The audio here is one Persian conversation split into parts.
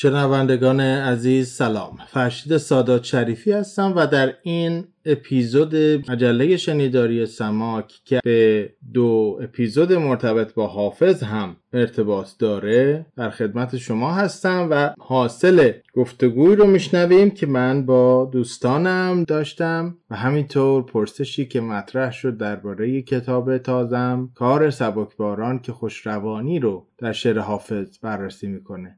شنوندگان عزیز سلام. فرشید سادات شریفی هستم و در این اپیزود مجله شنیداری سماک که به دو اپیزود مرتبط با حافظ هم ارتباط داره در خدمت شما هستم و حاصل گفتگوی رو میشنویم که من با دوستانم داشتم و همینطور پرسشی که مطرح شد درباره کتاب تازم کار سبکباران که خوشروانی رو در شعر حافظ بررسی می‌کنه.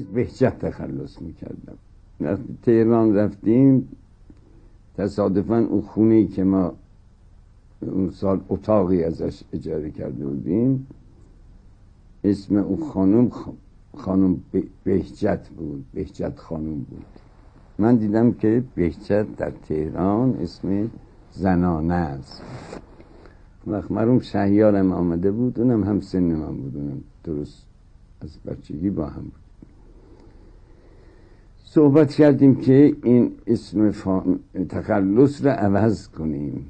تبریز بهجت تخلص می‌کردم. وقتی تهران رفتیم تصادفا اون خونه ای که ما اون سال اتاقی ازش اجاره کرده بودیم اسم اون خانم خانم بهجت بود بهجت خانم بود. من دیدم که بهجت در تهران اسم زنانه است. وقت مرحوم شهیارم آمده بود اونم هم سن من بود اونم درست از بچگی با هم بود. صحبت کردیم که این اسم تخلص رو عوض کنیم.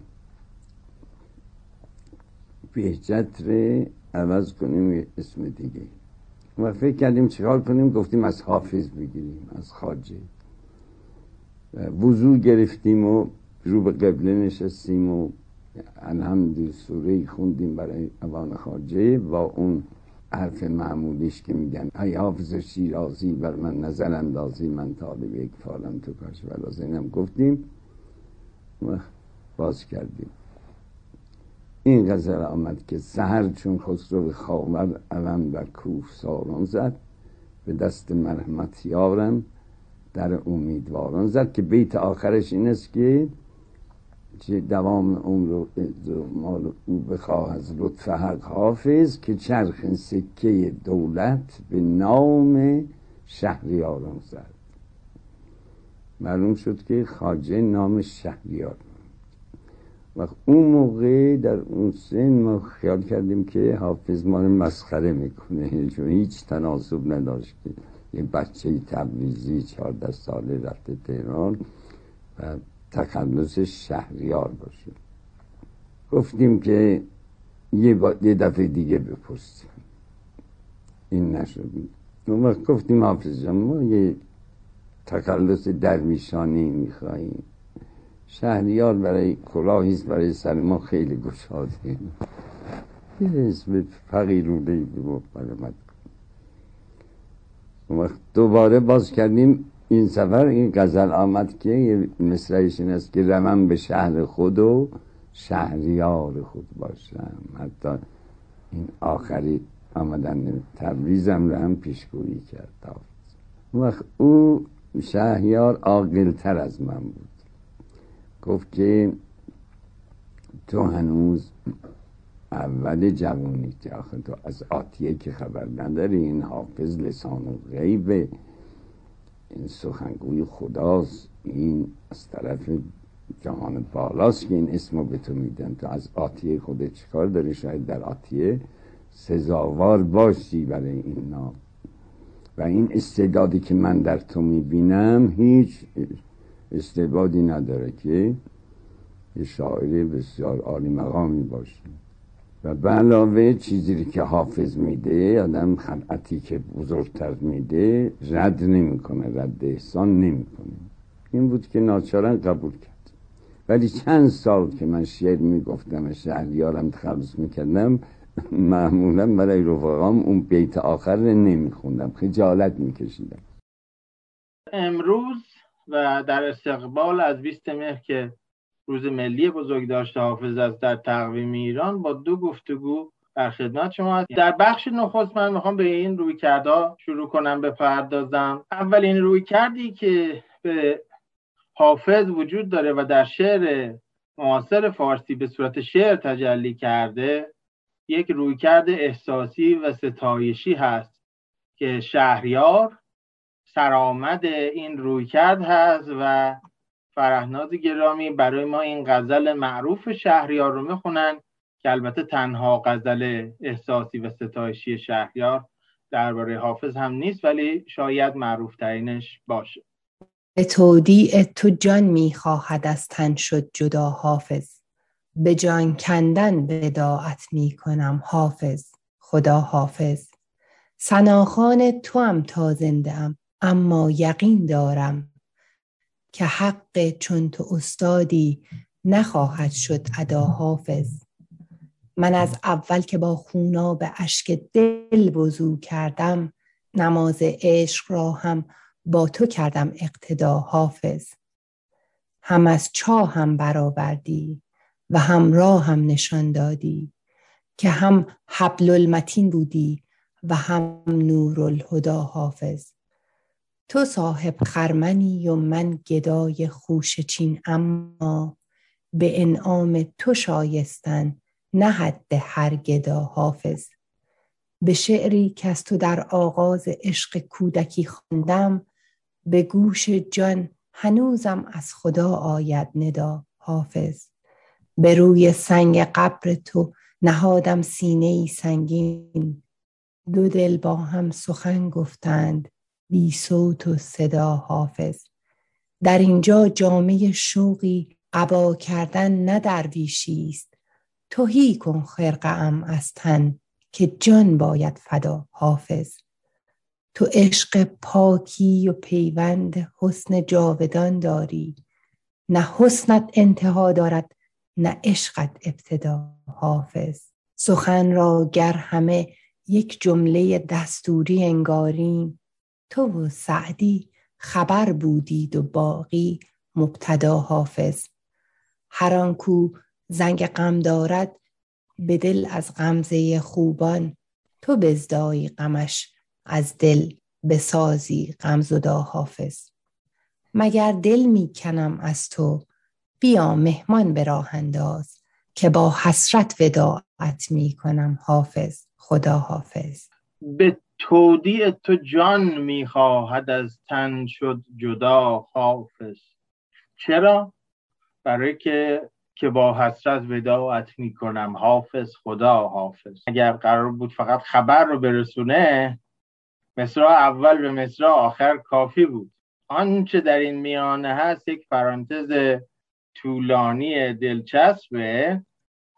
بهجت رو عوض کنیم اسم دیگه. و فکر کردیم چیکار کنیم؟ گفتیم از حافظ بگیریم از خاجه وضوع گرفتیم و رو به قبله نشستیم و الحمد سوره خوندیم برای اوان خاجه با اون حرف معمولیش که میگن ای حافظ شیرازی بر من نظر اندازی من طالب یک فالم تو کاش ولا اینم گفتیم و باز کردیم. این غزل آمد که سهر چون خسرو خاور علم در کوف سالان زد به دست مرحمت یارم در امیدواران زد که بیت آخرش این است که که دوام عمر مال او بخواه از لطف حق حافظ که چرخ سکه دولت به نام شهریاران زد معلوم شد که خاجه نام شهریار. و اون موقع در اون سن ما خیال کردیم که حافظ ما رو مسخره می‌کنه. چون هیچ تناسب نداشت که یه بچه تبریزی چهارده ساله رفته تهران و تخلص شهریار باشه. گفتیم که یه, دفعه دیگه بپرسیم. این نشد. اون وقت گفتیم حافظ جان ما یه تخلص درویشانی میخواییم شهریار برای کلاهیست برای سر ما خیلی گشاده. یه اسم فقیروده بود اون وقت دوباره باز کردیم. این سفر این غزل آمد که یه مصرعش این است که روم به شهر خود و شهریار خود باشم. حتی این آخری آمدن تبریزم رو هم پیشگویی کرد. وقت او شهریار عاقلتر از من بود. گفت که تو هنوز اول جوانی که آخه تو از آتیه که خبر نداری این حافظ لسان و غیبه. این سخنگوی خداست. این از طرف جهان بالاست که این اسمو به تو میدن. تو از آتیه خودت چیکار داری؟ شاید در آتیه سزاوار باشی برای این نام. و این استعدادی که من در تو می‌بینم هیچ استعدادی نداره که یه شاعر بسیار عالی مقامی باشه. و به علاوه چیزی که حافظ میده آدم خلعتی که بزرگتر میده رد نمی‌کنه رد احسان نمی‌کنه. این بود که ناچارن قبول کرد. ولی چند سال که من شعر می‌گفتم شهریارم تخلص می‌کردم معمولا برای رفقام اون بیت آخر رو نمیخوندم خجالت میکشیدم. امروز و در استقبال از 20 مهر که روز ملی بزرگداشت حافظ است در تقویم ایران با دو گفتگو در خدمت شما هست در بخش نخست من می‌خوام به این روی کرده شروع کنم بپردازم. اولین روی کردی که به حافظ وجود داره و در شعر معاصر فارسی به صورت شعر تجلی کرده یک رویکرد احساسی و ستایشی هست که شهریار سرآمد این رویکرد هست و فرهناز گرامی برای ما این غزل معروف شهریار رو می‌خونن که البته تنها غزل احساسی و ستایشی شهریار درباره حافظ هم نیست ولی شاید معروف ترینش باشه. به تودیع تو جان می‌خواهد از تن شد جدا حافظ. به جان کندن بداعت می‌کنم حافظ. خدا حافظ. سناخان تو هم تا زنده ام اما یقین دارم که حق چون تو استادی نخواهد شد ادا حافظ من از اول که با خونا به اشک دل وضو کردم نماز عشق را هم با تو کردم اقتدا حافظ. هم از چاه هم برآوردی و هم راه هم نشان دادی که هم حبل المتین بودی و هم نور الهدا حافظ. تو صاحب خرمنی و من گدای خوش چین اما به انعام تو شایستن نه حد هر گدا حافظ. به شعری که از تو در آغاز عشق کودکی خواندم به گوش جان هنوزم از خدا آید ندا حافظ. به روی سنگ قبر تو نهادم سینه ای سنگین. دو دل با هم سخن گفتند بی صوت و صدا حافظ. در اینجا جامعه شوقی قبا کردن نه درویشی است. توهی کن خرقه ام از تن که جان باید فدا حافظ. تو عشق پاکی و پیوند حسن جاودان داری. نه حسنت انتها دارد نه عشقت ابتدا حافظ. سخن را گر همه یک جمله دستوری انگاریم تو و سعدی خبر بودید و باقی مبتدا حافظ. هر آن کو زنگ غم دارد به دل از غمزه خوبان. تو بزدایی غمش از دل بسازی غمزدا حافظ. مگر دل می‌کنم از تو بیا مهمان به راه انداز که با حسرت وداعت می‌کنم حافظ خدا حافظ. به تودیع تو جان می‌خواهد از تن شد جدا حافظ. چرا؟ برای که که با حسرت وداعت می‌کنم حافظ خدا حافظ. اگر قرار بود فقط خبر رو برسونه مصرع اول به مصرع آخر کافی بود. آنچه در این میانه هست یک پرانتز طولانی دلچسبه.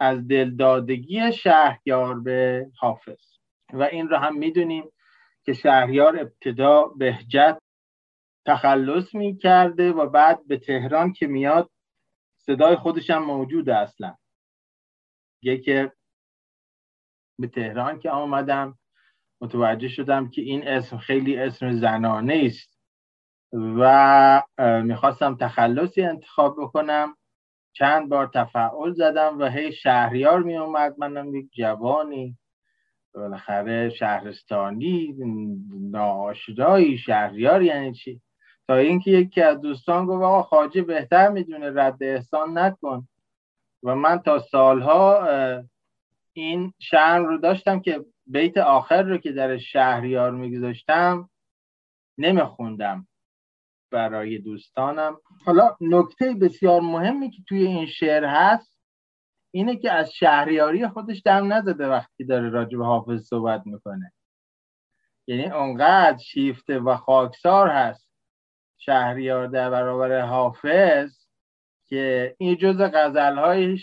از دلدادگی شهریار به حافظ. و این رو هم می‌دونیم که شهریار ابتدا بهجت تخلص می کرده و بعد به تهران که میاد صدای خودش هم موجوده اصلا. که به تهران که آمدم متوجه شدم که این اسم خیلی اسم زنانه است و می‌خواستم تخلصی انتخاب بکنم. چند بار تفعول زدم و هی شهریار می اومد منم یک جوانی. بالاخره شهرستانی ناآشنایی شهریار یعنی چی؟ تا اینکه یکی از دوستان گفت آقا خاجه بهتر می‌دونه رد احسان نکن. و من تا سالها این شرم رو داشتم که بیت آخر رو که در شهریار میگذاشتم نمیخوندم برای دوستانم. حالا نکته بسیار مهمی که توی این شعر هست اینه که از شهریاری خودش دم نزده وقتی داره راجع به حافظ صحبت می‌کنه. یعنی اونقدر شیفته و خاکسار هست شهریار در برابر حافظ که این جز غزل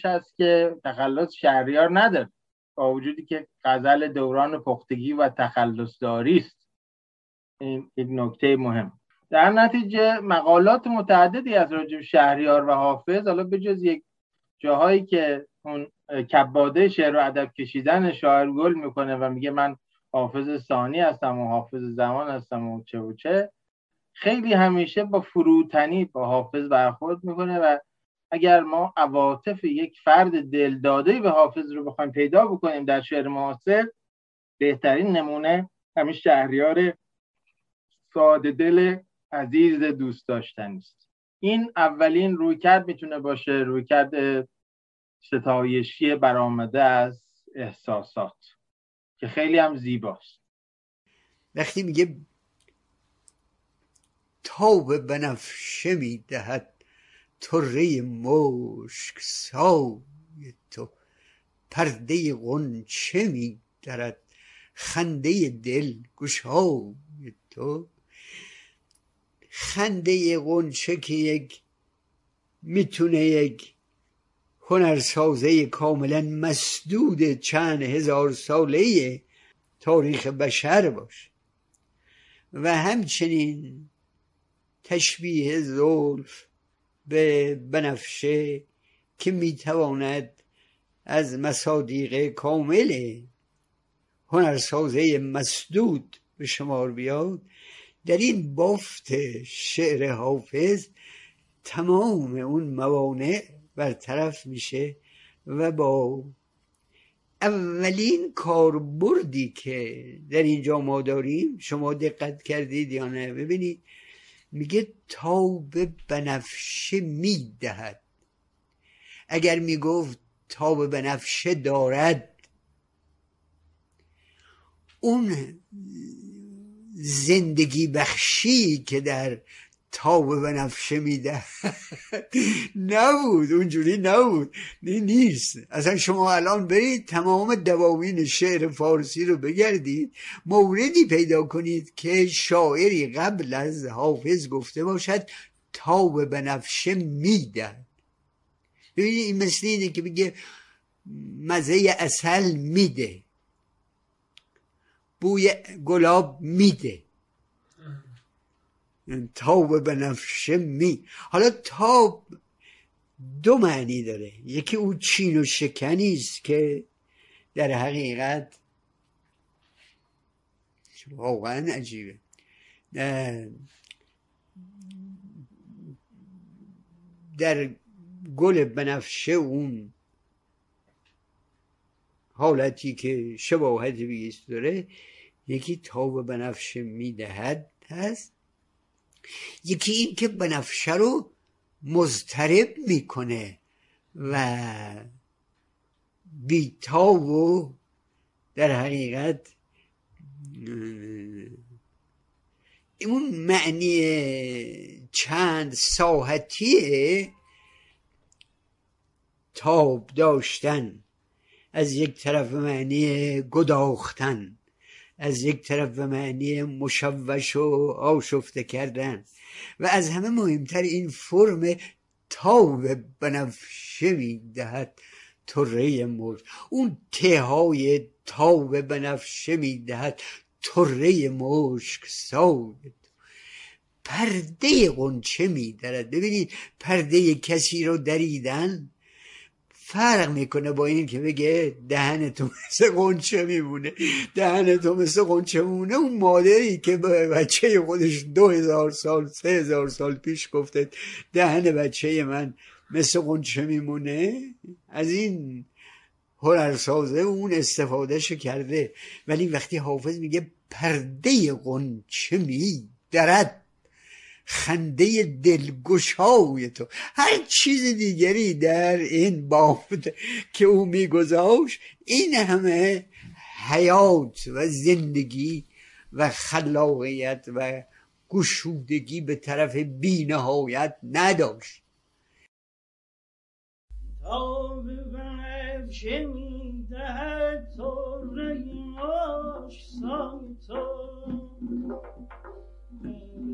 هست که تخلص شهریار نداره با وجودی که غزل دوران پختگی و تخلص داری است. این یک نکته مهم. در نتیجه مقالات متعددی از راجب شهریار و حافظ حالا به جز یک جاهایی که اون کباده شعر و ادب کشیدن شاعر گل می‌کنه و میگه من حافظ ثانی هستم و حافظ زمان هستم و چه و چه. خیلی همیشه با فروتنی با حافظ برخورد می‌کنه و اگر ما عواطف یک فرد دلداده به حافظ رو بخوایم پیدا بکنیم در شعر معاصر بهترین نمونه همین شهریار ساده دل عزیز دوست داشتن است. این اولین رویکرد می‌تونه باشه رویکرد ستایشی برآمده از احساسات که خیلی هم زیباست. وقتی میگه تاب بنفشه می‌دهد تره مشک سای تو پرده غنچه میدرد خنده دل گشای تو. خنده غنچه که یک می‌تونه یک هنرسازه کاملا مسدود چند هزار ساله تاریخ بشر باشه و همچنین تشبیه زلف به بنفشه که می‌تواند از مصادیق کامل هنرسازه مسدود به شمار بیاد در این بافت شعر حافظ تمام اون موانع برطرف میشه و با اولین کاربردی که در اینجا ما داریم شما دقت کردید یا نه؟ ببینید میگه تاب بنفشه می‌دهد. اگر می‌گفت تاب بنفشه دارد اون زندگی بخشی که در تاب بنفشه میده. نبود اونجوری نبود. نیست. اصلا شما الان برید تمام دواوین شعر فارسی رو بگردید موردی پیدا کنید که شاعری قبل از حافظ گفته باشد تاب بنفشه میده ببینید این مثل اینه که بگه مزه اصل میده. بوی گلاب میده. تاب بنفشه می. حالا تاب دو معنی داره. یکی او چین و شکنی است که در حقیقت واقعا عجیبه. در گل بنفشه اون حالتی که شباهت بیست داره یکی تاب بنفشه می‌دهد هست. یکی این که بنفشه رو مضطرب می‌کنه و بیتاب و در حقیقت اون معنی چند ساحتی تاب داشتن از یک طرف معنی گداختن. از یک طرف به معنی مشوش و آشفته کردن و از همه مهمتر این فرم تاب بنفشه می‌دهد تره مرد اون تهای تاب بنفشه می‌دهد تره مشک ساید پرده قنچه میدارد ببینید پرده کسی رو دریدن؟ فرق می‌کنه با این که بگه دهن تو مثل قنچه میمونه. دهن تو مثل قنچه میمونه. اون مادری که به بچه خودش دو هزار سال سه هزار سال پیش گفته دهن بچه من مثل قنچه میمونه از این هنرسازه اون استفادهش کرده. ولی وقتی حافظ میگه پرده قنچه میدرد. خنده دلگشای تو. هر چیز دیگری در این بافت که او میگذاشت این همه حیات و زندگی و خلاقیت و گشودگی به طرف بینهایت نداشت.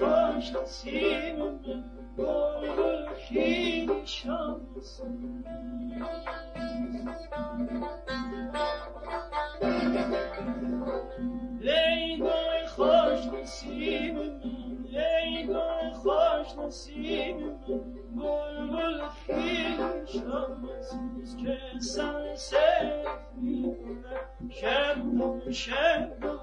constância پرده قنچه میدن پرده قنچه میدن خنده دل گشان تو.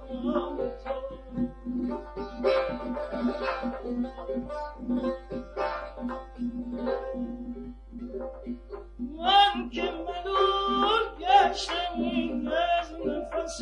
من که ملول گشتم این از نفس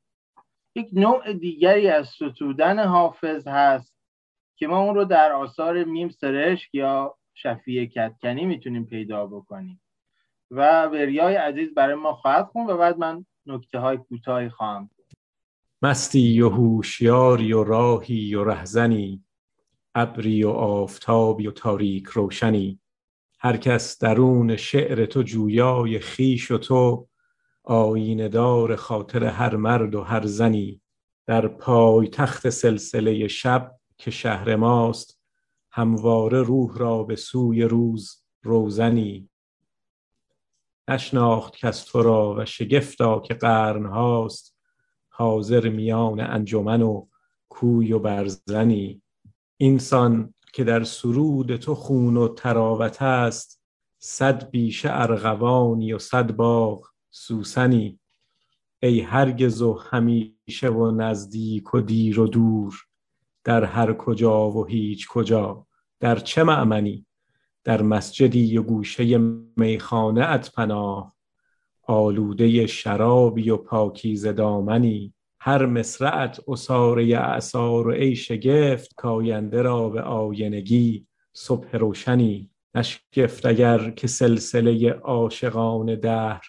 یک نوع دیگری از ستودن حافظ هست که ما اون رو در آثار میم سرشک یا شفیه کتکنی می‌تونیم پیدا بکنیم و وریای عزیز برای ما خواهد خون و بعد من نکته های کوتاهی خواهم مستی و هوشیاری و راهی و رهزنی ابری و آفتابی و تاریک روشنی. هر کس درون شعر تو جویای خیش و تو آینه دار خاطر هر مرد و هر زنی در پای تخت سلسله شب که شهر ماست همواره روح را به سوی روز روزنی. نشناخت کس تو را و شگفتا که قرن هاست حاضر میان انجمن و کوی و برزنی. اینسان که در سرود تو خون و تراوت است صد بیشه ارغوانی و صد باغ. سوسنی ای هرگز و همیشه و نزدیک و دیر و دور در هر کجا و هیچ کجا در چه معمنی در مسجدی و گوشه میخانه ات پناه. آلوده شرابی و پاکیز دامنی. هر مصرعت اصاره اعصار و ای شگفت کاینده را به آینگی. صبح روشنی. نشگفت اگر که سلسله عاشقان دهر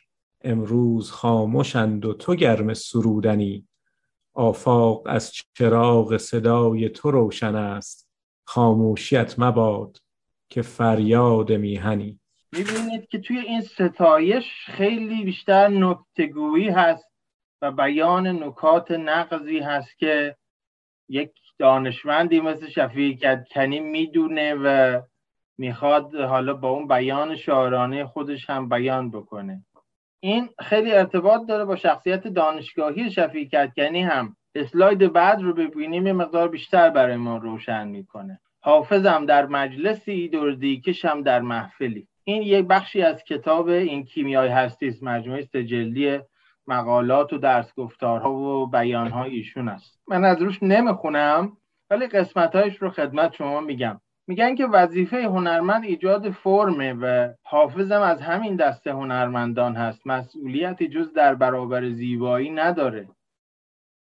امروز خاموشند و تو گرم سرودنی. آفاق از چراغ صدای تو روشن است. خاموشیت مباد که فریاد میهنی. می‌بینید که توی این ستایش خیلی بیشتر نکتگویی هست و بیان نکات نقضی هست که یک دانشمندی مثل شفیع کدکنی می‌دونه و می‌خواد حالا با اون بیان شاعرانه خودش هم بیان بکنه. این خیلی ارتباط داره با شخصیت دانشگاهی شفیع کدکنی هم اسلاید بعد رو ببینیم یه مقدار بیشتر برای ما روشن می‌کنه. حافظم در مجلسی دردیکش هم در محفلی. این یک بخشی از کتاب این کیمیای هستی است مجموعه سجلی مقالات و درس گفتارها و بیانهای ایشون است. من از روش نمی‌خونم ولی قسمتهایش رو خدمت شما میگم. میگن که وظیفه هنرمند ایجاد فرمه و حافظم از همین دسته هنرمندان هست. مسئولیتی جز در برابر زیبایی نداره.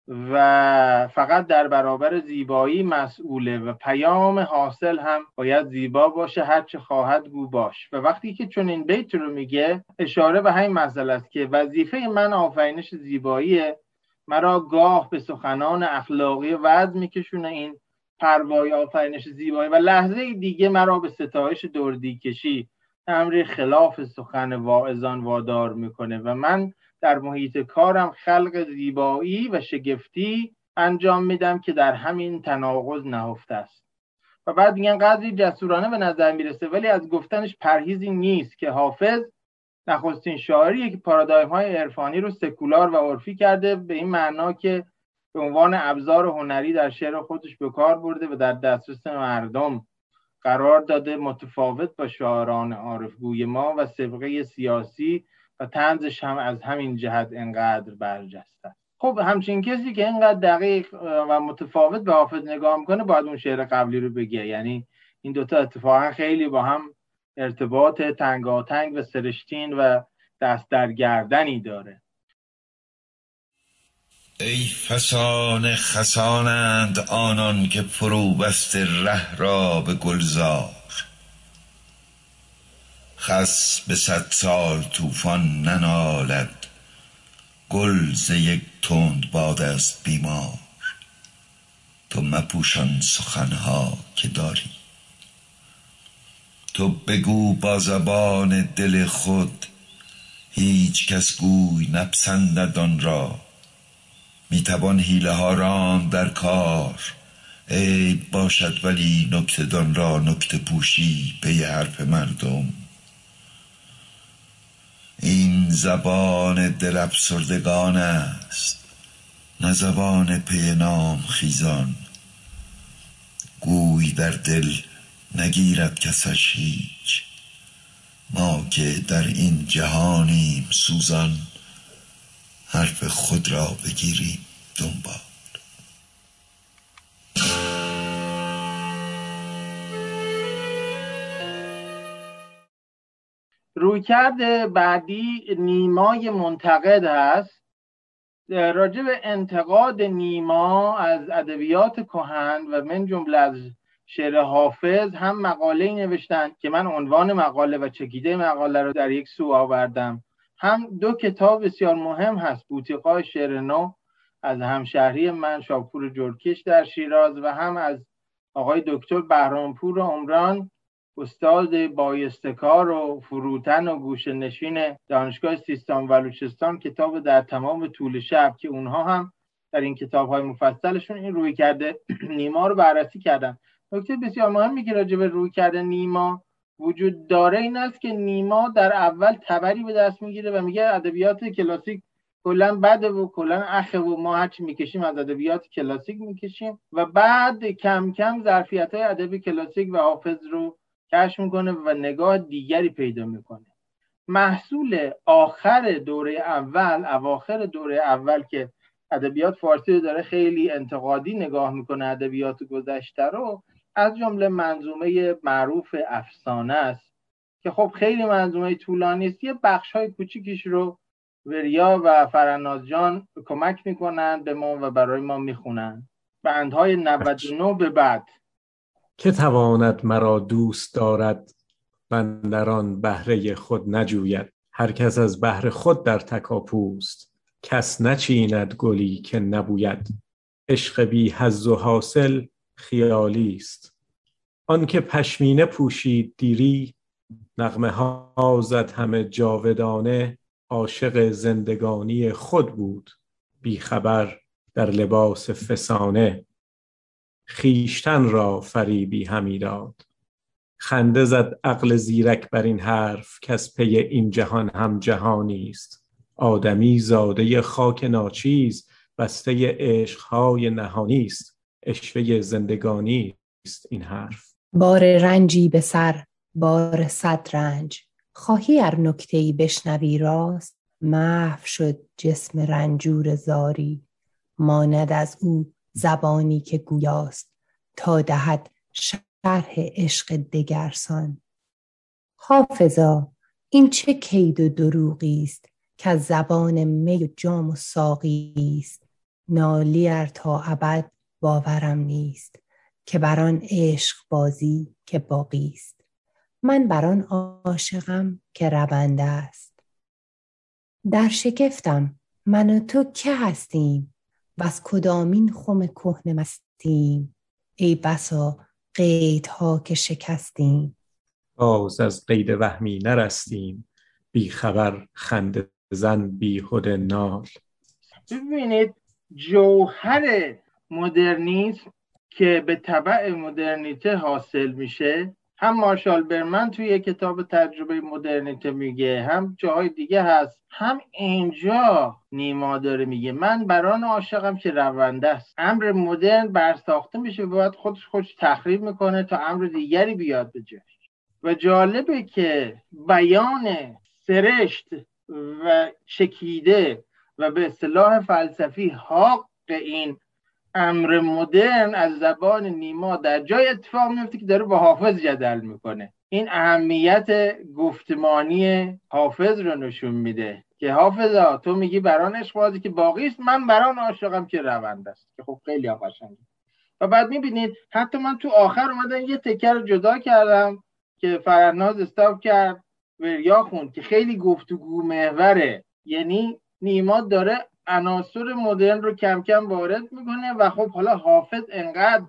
و فقط در برابر زیبایی مسئوله و پیام حاصل هم باید زیبا باشه هرچه خواهد گو باش. و وقتی که چون این بیت رو میگه اشاره به همین مسئله است که وظیفه من آفرینش زیباییه. مرا گاه به سخنان اخلاقی وضع میکشونه این پروای آفرینش زیبایی و لحظه دیگه مرا به ستایش دردی کشی. امری خلاف سخن واعظان وادار می‌کنه و من در محیط کارم خلق زیبایی و شگفتی انجام میدم که در همین تناقض نهفته است. و بعد میگن قدری جسورانه به نظر می‌رسه ولی از گفتنش پرهیزی نیست که حافظ نخستین شاعریه که پارادایم های عرفانی رو سکولار و عرفی کرده به این معنا که به عنوان ابزار هنری در شعر خودش به کار برده و در دسترس مردم قرار داده متفاوت با شاعران عارفگوی ما و سبقه سیاسی و تنزش هم از همین جهت انقدر برجسته. است خب همچین کسی که اینقدر دقیق و متفاوت به حافظ نگاه می‌کنه باید اون شعر قبلی رو بگه. یعنی این دوتا اتفاقا خیلی با هم ارتباط تنگاتنگ و سرشتین و دست در گردنی داره. ای فسان خسانند آنان که فرو بست ره را به گلزار. خس به صد سال طوفان ننالد گل ز یک تند باد است بیمار. تو مپوشان سخنها که داری. تو بگو با زبان دل خود هیچ کس گوی نپسندد آن را. می‌توان حیله ها ران در کار. ای باشد ولی نکته دان را نکته پوشی پی حرف مردم. این زبان دل افسردگان است نه زبان پی نام خیزان. گوی در دل نگیرد کسش هیچ. ما که در این جهانیم سوزان. حرف خود را بگیریم دنبال. رویکرد بعدی نیمای منتقد هست راجع به انتقاد نیما از ادبیات کهن و من جمله از شعر حافظ هم مقاله نوشتن که من عنوان مقاله و چکیده مقاله رو در یک سو آوردم. هم دو کتاب بسیار مهم هست. بوتیقای شعر نو از همشهری من شاپور جرکش در شیراز و هم از آقای دکتر بهرامپور عمران استاد بایستکار و فروتن و گوش نشین دانشگاه سیستان و بلوچستان کتاب در تمام طول شب که اونها هم در این کتاب های مفصلشون این روی کرده نیما رو بررسی کردن. نکته بسیار مهمی که راجع به روی کرده نیما وجود داره این است که نیما در اول تبری به دست می‌گیره و میگه ادبیات کلاسیک کلا بده و کلا اخه و ما هرچی می‌کشیم از ادبیات کلاسیک می‌کشیم و بعد کم کم ظرفیت های ادبی کلاسیک و حافظ رو کشف می‌کنه و نگاه دیگری پیدا می‌کنه. محصول آخر دوره اول اواخر دوره اول که ادبیات فارسی رو داره خیلی انتقادی نگاه می‌کنه ادبیات گذشته رو از جمله منظومه معروف افسانه است که خب خیلی منظومه طولانی است. یه بخش های کوچیکش رو وریا و فرناز جان کمک می‌کنن به ما و برای ما می‌خونن. بندهای 99 به بعد. که تواند مرا دوست دارد بندران بهره خود نجوید. هر کس از بهر خود در تکاپوست کس نچیند گلی که نبوید. عشق بی حظ و حاصل خیالی است آنکه پشمینه پوشید دیری نغمه ها زد همه جاودانه عاشق زندگانی خود بود بیخبر در لباس فسانه. خیشتن را فریبی همی داد. خنده زد عقل زیرک بر این حرف از پی این جهان هم جهانی است. آدمی زاده خاک ناچیز بسته عشقهای نهانی است. اشوه زندگانی است این حرف. بار رنجی به سر بار صد رنج. خواهی ار نکته ای بشنوی راست محو شد جسم رنجور زاری. ماند از او زبانی که گویاست تا دهد شرح عشق دگرسان. حافظا این چه کید و دروغی است که زبان می و جام و ساقی است. نالی ار تا ابد باورم نیست که بر آن عشق بازی که باقی است. من بر آن عاشقم که رونده است. در شکفتم من و تو که هستیم؟ و از کدامین خم کهنه مستیم؟ ای بسا قیدها که شکستیم. باز از قید وهمی نرستیم. بی خبر خنده زن بیهود نال. ببینید جوهر مدرنیسم که به طبع مدرنیته حاصل میشه. هم مارشال برمن توی کتاب تجربه مدرنیته میگه هم جاهای دیگه هست. هم اینجا نیما داره میگه من بران عاشقم که رونده است. امر مدرن برساخته میشه و باید خودش خودش تخریب می‌کنه تا امر دیگری بیاد به جاش و جالبه که بیان سرشت و چکیده و به اصطلاح فلسفی حق این امر مدرن از زبان نیما در جای اتفاق میفته که داره با حافظ جدل می‌کنه. این اهمیت گفتمانی حافظ رو نشون میده که حافظا تو میگی بران عشق که باقی است من بران عاشقم که روند است که خب خیلی قشنگه. و بعد می‌بینید حتی من تو آخر اومدم یه تکر جدا کردم که فرناز استاب کرد وریا خوند که خیلی گفتگو محوره. یعنی نیما داره عناصر مدرن رو کم کم وارد می‌کنه و خب حالا حافظ انقدر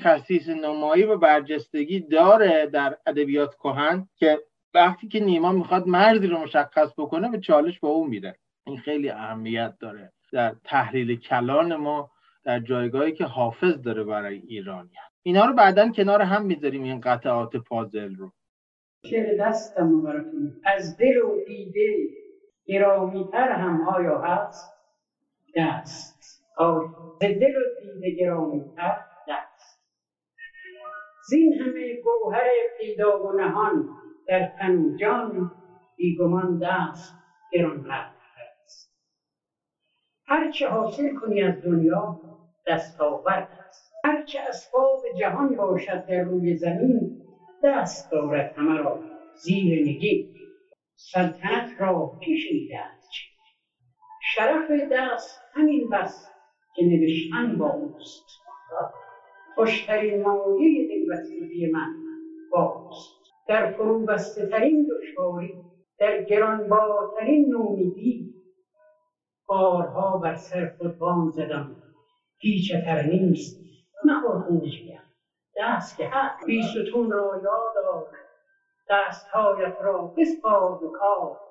خصیص نمایی و برجستگی داره در ادبیات کهن که وقتی که نیما می‌خواد مرزی رو مشخص بکنه به چالش با اون میده. این خیلی اهمیت داره در تحلیل کلان ما در جایگاهی که حافظ داره برای ایرانی اینا رو بعدا کنار هم می‌ذاریم این قطعات پازل رو. شعر دستم براتون. از دل و دیده گرامیتر هم آیا هست؟ دست. ز دل و دیده گرامیتر دست. زین همه گوهر پیدا و نهان در تن جان بیگمان دست گرانقدر است هرچه حاصل کنی از دنیا دستاورد است هرچه اسباب جهان باشد در روی زمین دست دارد همه را زیر نگین. سلطنت را چی شرف دست همین بس که نوشتن با اوست. خوشترین مایه دلبستگی من باست در فرو بسته ترین دشواری در گرانبارترین نومیدی بارها بر سر خود وام زدم. هیچ اثر نیست نخور خونش دست که حق بی ستون را یاد دستهایت را بسپار به کار.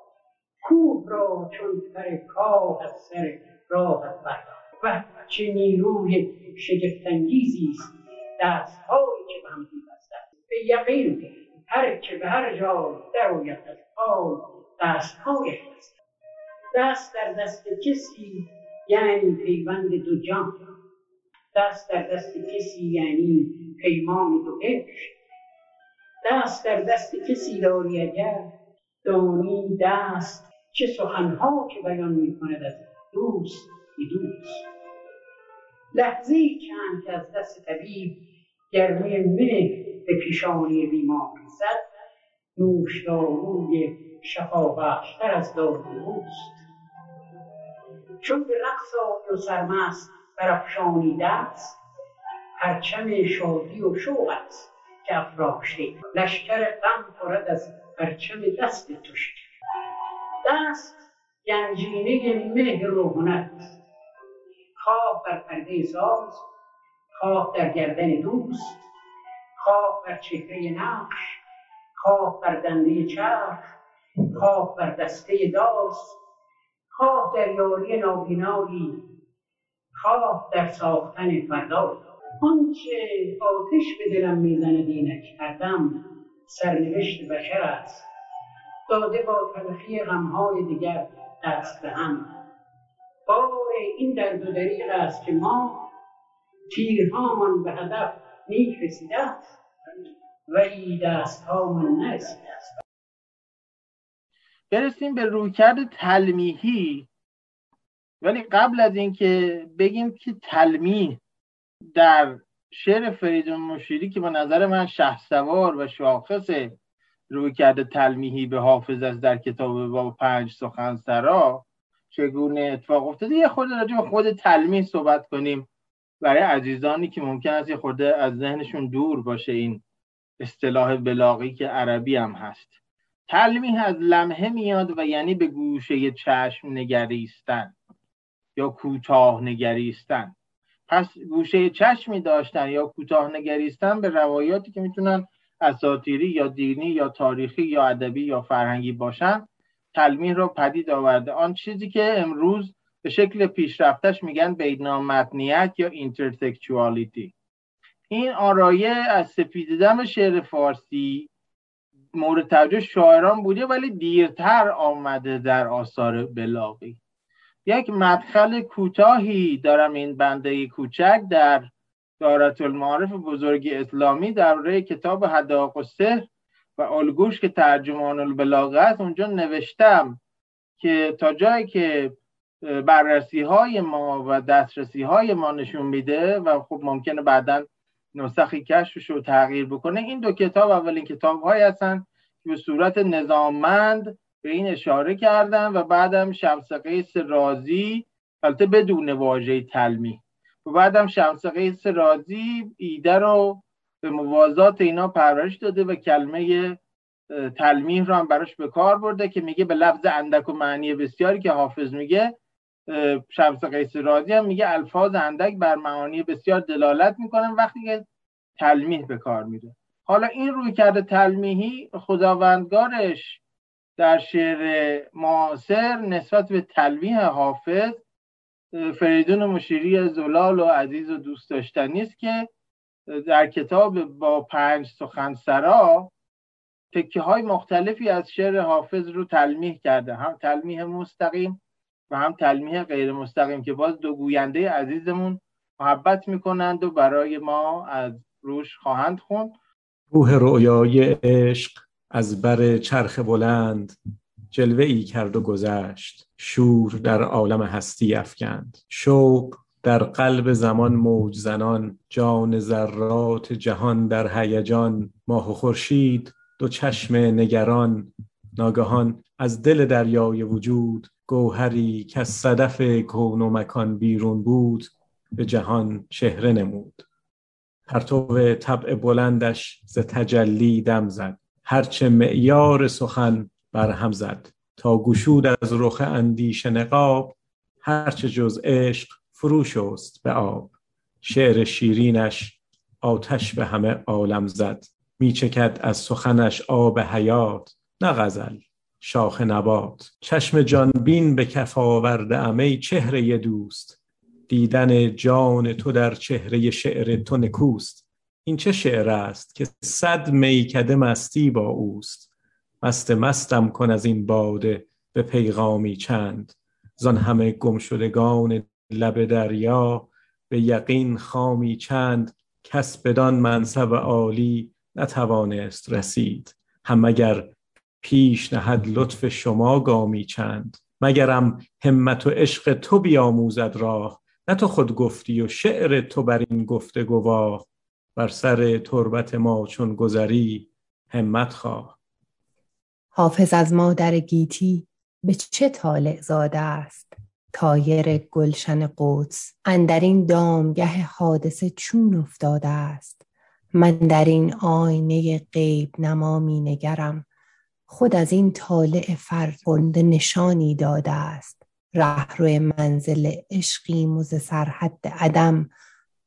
کوه را چون پر کاه از سر راهت بردار. و چه نیروی شگفتانگیزی است. دستهایی که به هم پیوستند. به یقین هر که به هر جا درآید از حال دستهایش است دست در دست کسی یعنی پیوند دو جان. دست در دست کسی یعنی پیمان دو عشق. دست در دست کسی داری اگر دانی دست چه سخنها که بیان می کند از دوست به دوست. لحظه چند که از دست طبیب گرمی مه به پیشانی بیمار زد نوشداروی شفابخشتر از داروست چون به رقص و سرمست برافشانی دست پرچم شادی و شوق است که افراشته. لشکر غم خورد از پرچم دست تو دست گنجینه مهر و هنر خواه بر پرده ساز خواه در گردن دوست خواه بر چهره نقش خواه بر دنده چرخ خواه بر دسته داس خواه در یاری نابینایی خواه در ساختن فردا آنچه آتش به دلم می‌زند اینک کردم سرنوشت بشر است. داده با تلخی غمهای دیگر دست به هم بار این درد و دریغ است که ما تیرهامان به هدف نیک رسیده است. ولی دستهامان نرسیده است. برسیم به رویکرد تلمیحی. ولی قبل از اینکه بگیم که تلمیح در شعر فریدون مشیری که به نظر من سوار و شاخص روی کرده تلمیحی به حافظ از در کتاب با پنج سخن سرا چگونه اتفاق افتاده. یه خورده راجع به خود تلمیح صحبت کنیم. برای عزیزانی که ممکن است یه خورده از ذهنشون دور باشه این اصطلاح بلاغی که عربی هم هست. تلمیح از لمحه میاد و یعنی به گوشه چشم نگریستن یا کوتاه نگریستن. پس گوشه چشمی داشتن یا کوتاه نگریستن به روایاتی که می‌تونن اساتیری یا دینی یا تاریخی یا ادبی یا فرهنگی باشن تلمیح رو پدید آورده. آن چیزی که امروز به شکل پیشرفتش میگن بینامتنیت یا اینترتکچوالیتی این آرایه از سپیددم شعر فارسی مورد توجه شاعران بوده ولی دیرتر آمده در آثار بلاغی. یک مدخل کوتاهی دارم این بنده کوچک در دارت المعارف بزرگ اسلامی در کتاب حداق و و الگوش که ترجمان البلاغه است. اونجا نوشتم که تا جایی که بررسی های ما و دسترسی های ما نشون میده و خب ممکنه بعدا نسخی کشفش رو تغییر بکنه این دو کتاب اولین کتاب های هستن که به صورت نظاممند به این اشاره کردن و بعدم شمس قیس رازی البته بدون واژه تلمی و بعدم شمس قیس رازی ایده رو به موازات اینا پرورش داده و کلمه تلمیح رو هم براش به کار برده که میگه به لفظ اندک و معنی بسیاری که حافظ میگه شمس قیس رازی هم میگه الفاظ اندک بر معانی بسیار دلالت می‌کنن وقتی که تلمیح به کار میره. حالا این روی کرده تلمیحی خداوندگارش در شعر معاصر نسبت به تلمیح حافظ فریدون مشیری زلال و عزیز و دوست داشتنی است که در کتاب با پنج سخنسرا تکه های مختلفی از شعر حافظ رو تلمیح کرده. هم تلمیح مستقیم و هم تلمیح غیر مستقیم که باز دو گوینده عزیزمون محبت می‌کنند و برای ما از روش خواهند خوند. روح رویای عشق. از بر چرخ بلند جلوه ای کرد و گذشت. شور در عالم هستی افکند. شوق در قلب زمان موج زنان. جان ذرات جهان در هیجان. ماه و خورشید دو چشم نگران. ناگهان از دل دریای وجود گوهری که از صدف کون و مکان بیرون بود به جهان چهره نمود. پرتو طبع بلندش ز تجلی دم زد. هرچه معیار سخن برهم زد. تا گشود از رخ اندیش نقاب هرچه جز عشق فرو شست به آب. شعر شیرینش آتش به همه عالم زد. میچکد از سخنش آب حیات نه غزل شاخ نبات. چشم جانبین به کف آورده امی چهره دوست. دیدن جان تو در چهره شعر تو نکوست. این چه شعر است که صد میکده مستی با اوست؟ مست مستم کن از این باده به پیغامی چند؟ زان همه گمشدگان لب دریا به یقین خامی چند؟ کس بدان منصب عالی نتوانست رسید. هم مگر پیش نهد لطف شما گامی چند؟ مگرم همت و عشق تو بیاموزد راه نه تو خود گفتی و شعر تو بر این گفته گواه. بر سر تربت ما چون گذری همت خواه. حافظ از مادر گیتی به چه طالع زاده است. تایر گلشن قدس اندرین دامگه حادثه چون افتاده است. من در این آینه غیب نما می نگرم. خود از این طالع فرخنده نشانی داده است. رهرو منزل عشقیم و ز سرحد عدم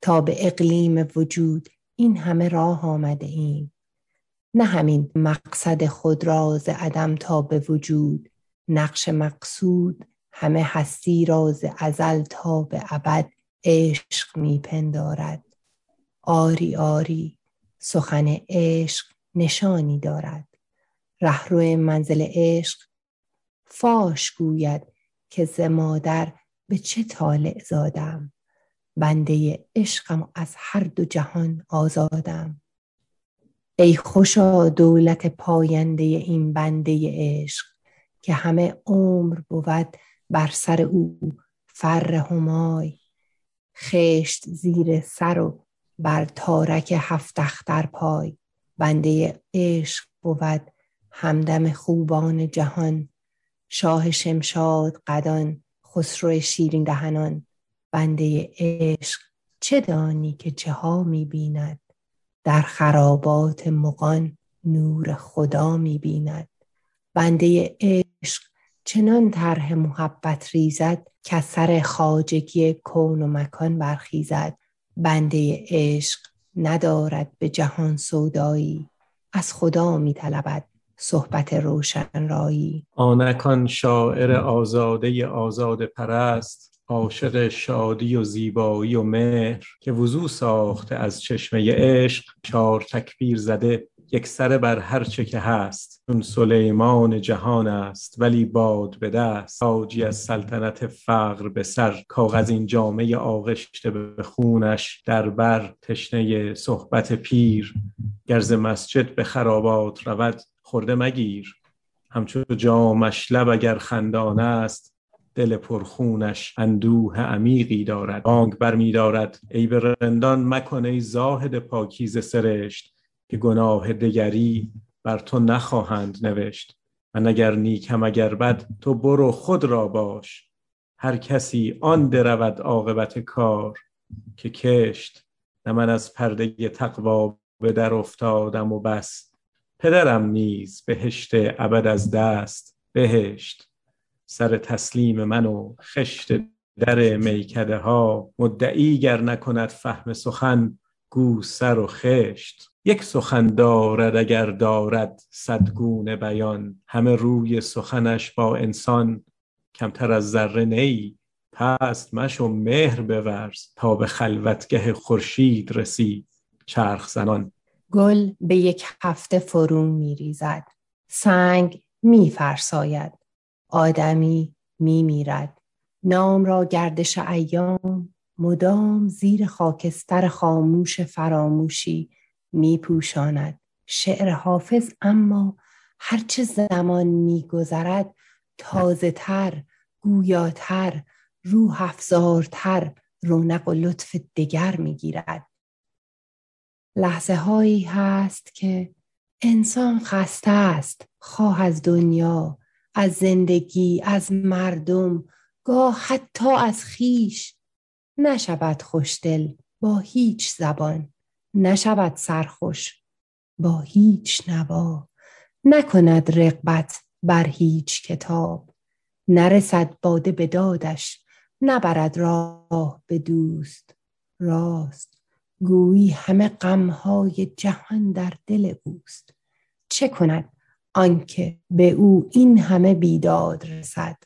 تا به اقلیم وجود این همه راه آمده ایم. نه همین مقصد خود را ز عدم تا به وجود نقش مقصود همه هستی را ز ازل تا به ابد عشق میپندارد. آری آری سخن عشق نشانی دارد. رهرو منزل عشق فاش گوید که ز مادر به چه طالع زادم. بنده عشقم از هر دو جهان آزادم. ای خوشا دولت پاینده این بنده عشق که همه عمر بود بر سر او فر همای. خشت زیر سر و بر تارک هفت اختر پای. بنده عشق بود همدم خوبان جهان. شاه شمشاد قدان خسرو شیرین دهنان. بنده عشق چه دانی که چه ها می بیند در خرابات مقان نور خدا می بیند بنده عشق چنان طرح محبت ریزد که سر خاجگی کون و مکان برخیزد. بنده عشق ندارد به جهان سودایی از خدا می طلبد صحبت روشن رایی آنکان شاعر آزاده آزاد پرست عاشق شادی و زیبایی و مهر که وضو ساخته از چشمه عشق چهار تکبیر زده یک سره بر هر چه که هست. چون سلیمان جهان است ولی باد به دست. تاجی از سلطنت فقر به سر کاغذین جامعه آغشته به خونش. در بر تشنه صحبت پیر. گرز مسجد به خرابات رود خورده مگیر. همچون جامش لب اگر خندانه است دل پرخونش اندوه عمیقی دارد. بانگ برمی دارد. ای به رندان مکن ای زاهد پاکیز سرشت که گناه دگری بر تو نخواهند نوشت. و اگر نیکم اگر بد تو برو خود را باش. هر کسی آن درود عاقبت کار که کشت نه من از پرده تقوا به در افتادم و بس. پدرم نیز بهشت ابد از دست بهشت. سر تسلیم من و خشت در میکده ها مدعی گر نکند فهم سخن گو سر و خشت. یک سخن دارد اگر دارد صدگونه بیان. همه روی سخنش با انسان. کمتر از ذره نی پست مشو مهر بورز تا به خلوتگه خورشید رسی چرخ زنان. گل به یک هفته فرو می ریزد سنگ می فرساید آدمی می میرد نام را گردش ایام مدام زیر خاکستر خاموش فراموشی می پوشاند شعر حافظ اما هرچه زمان می گذرد تازه تر گویاتر روح افزارتر رونق و لطف دگر می گیرد لحظه هایی هست که انسان خسته است خواه از دنیا از زندگی از مردم گاه حتی از خیش نشود خوشدل با هیچ زبان. نشود سرخوش با هیچ نوا. نکند رقبت بر هیچ کتاب. نرسد باده به دادش نبرد راه به دوست. راست گویی همه غمهای جهان در دل اوست. چه کند آنکه به او این همه بیداد رسد.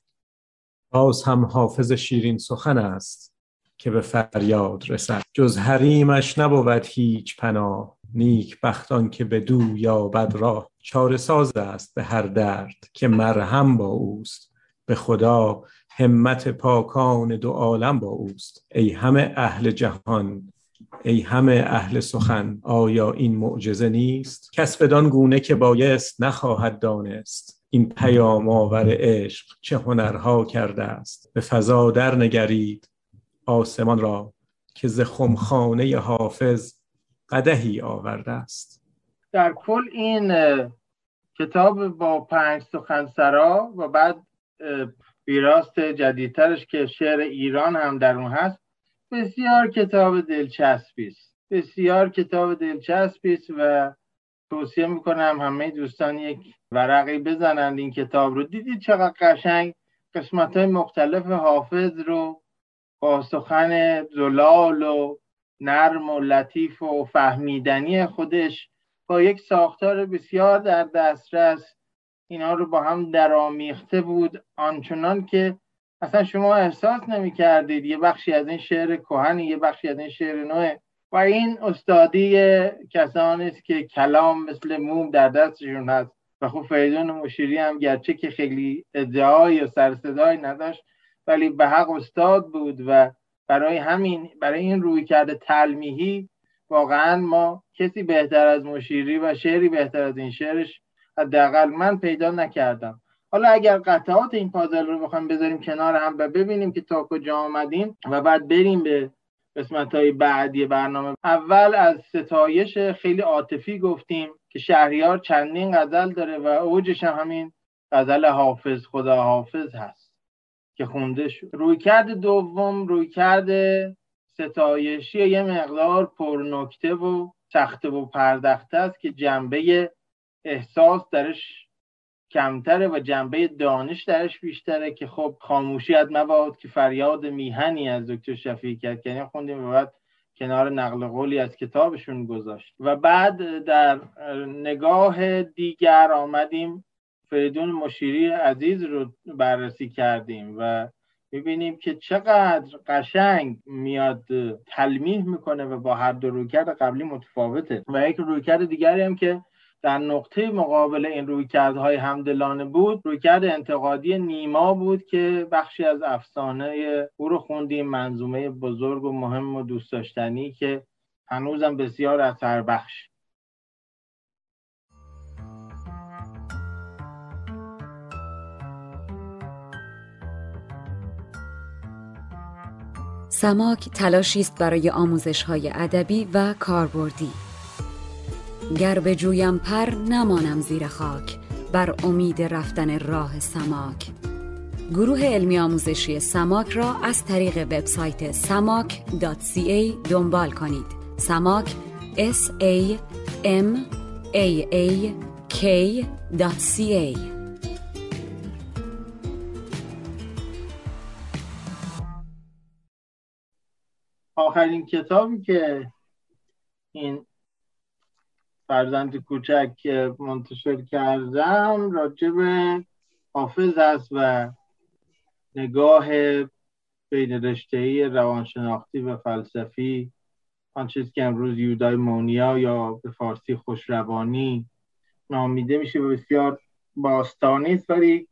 باز هم حافظ شیرین سخن است که به فریاد رسد. جز حریمش نبود هیچ پناه. نیک بختان که به دو یا بد راه. چاره ساز است به هر درد که مرهم با اوست. به خدا همت پاکان دو عالم با اوست. ای همه اهل جهان ای همه اهل سخن آیا این معجزه نیست؟ کس بدان گونه که بایست نخواهد دانست. این پیام آور عشق چه هنرها کرده است. به فضا در نگرید آسمان را که ز خمخانه حافظ قدهی آورده است. در کل این کتاب با پنج سخنسرا و بعد ویراست جدیدترش که شعر ایران هم در اون هست بسیار کتاب دلچسبی است بسیار کتاب دلچسبی است و توصیه می‌کنم همه دوستان یک ورقی بزنند این کتاب رو. دیدید چقدر قشنگ قسمت های مختلف حافظ رو با سخن زلال و نرم و لطیف و فهمیدنی خودش با یک ساختار بسیار در دسترس اینا رو با هم درامیخته بود. آنچنان که اصلا شما احساس نمی کردید یه بخشی از این شعر کهنی یه بخشی از این شعر نوه. و این استادی کسانی است که کلام مثل موم در دستشون هست. و خب فریدون مشیری هم گرچه که خیلی ادعای و سرصدایی نداشت ولی به حق استاد بود و برای همین برای این روی کرده تلمیحی واقعا ما کسی بهتر از مشیری و شعری بهتر از این شعرش حداقل من پیدا نکردم. حالا اگر قطعات این پازل رو بخوایم بذاریم کنار هم و ببینیم که تا کجا آمدیم و بعد بریم به قسمت های بعدی برنامه. اول از ستایش خیلی عاطفی گفتیم که شهریار چندین غزل داره و اوجش هم همین غزل حافظ خدا حافظ هست که خونده شد. روی کرد دوم روی کرد ستایشی یه مقدار پرنکته و سخته و پردخته است که جنبه احساس درش کمتره و جنبه دانش درش بیشتره که خب خاموشی از مباد که فریاد میهنی از دکتر شفیع کرد. یعنی خوندیم و بعد کنار نقل قولی از کتابشون گذاشت. و بعد در نگاه دیگر آمدیم فریدون مشیری عزیز رو بررسی کردیم و می‌بینیم که چقدر قشنگ میاد تلمیح می‌کنه و با هر دو رویکرد قبلی متفاوته. و یک رویکرد دیگری هم که در نقطه مقابل این رویکردهای همدلانه بود رویکرد انتقادی نیما بود که بخشی از افسانه او رو خوندیم منظومه بزرگ و مهم و دوست داشتنی که هنوزم بسیار اثر بخش. سماک تلاشی است برای آموزش های ادبی و کاربردی. گر به جویم پر نمانم زیر خاک بر امید رفتن راه سماک. گروه علمی آموزشی سماک را از طریق وبسایت samak.ca دنبال کنید. سماک s a m a a k.ca آخرین کتابی که این فرزند کوچک منتشر کردم راجع به حافظ است و نگاه بین رشته روانشناختی و فلسفی آن چیزی که امروز یودای مونیا یا به فارسی خوشروانی نامیده میشه بسیار باستانی است ولی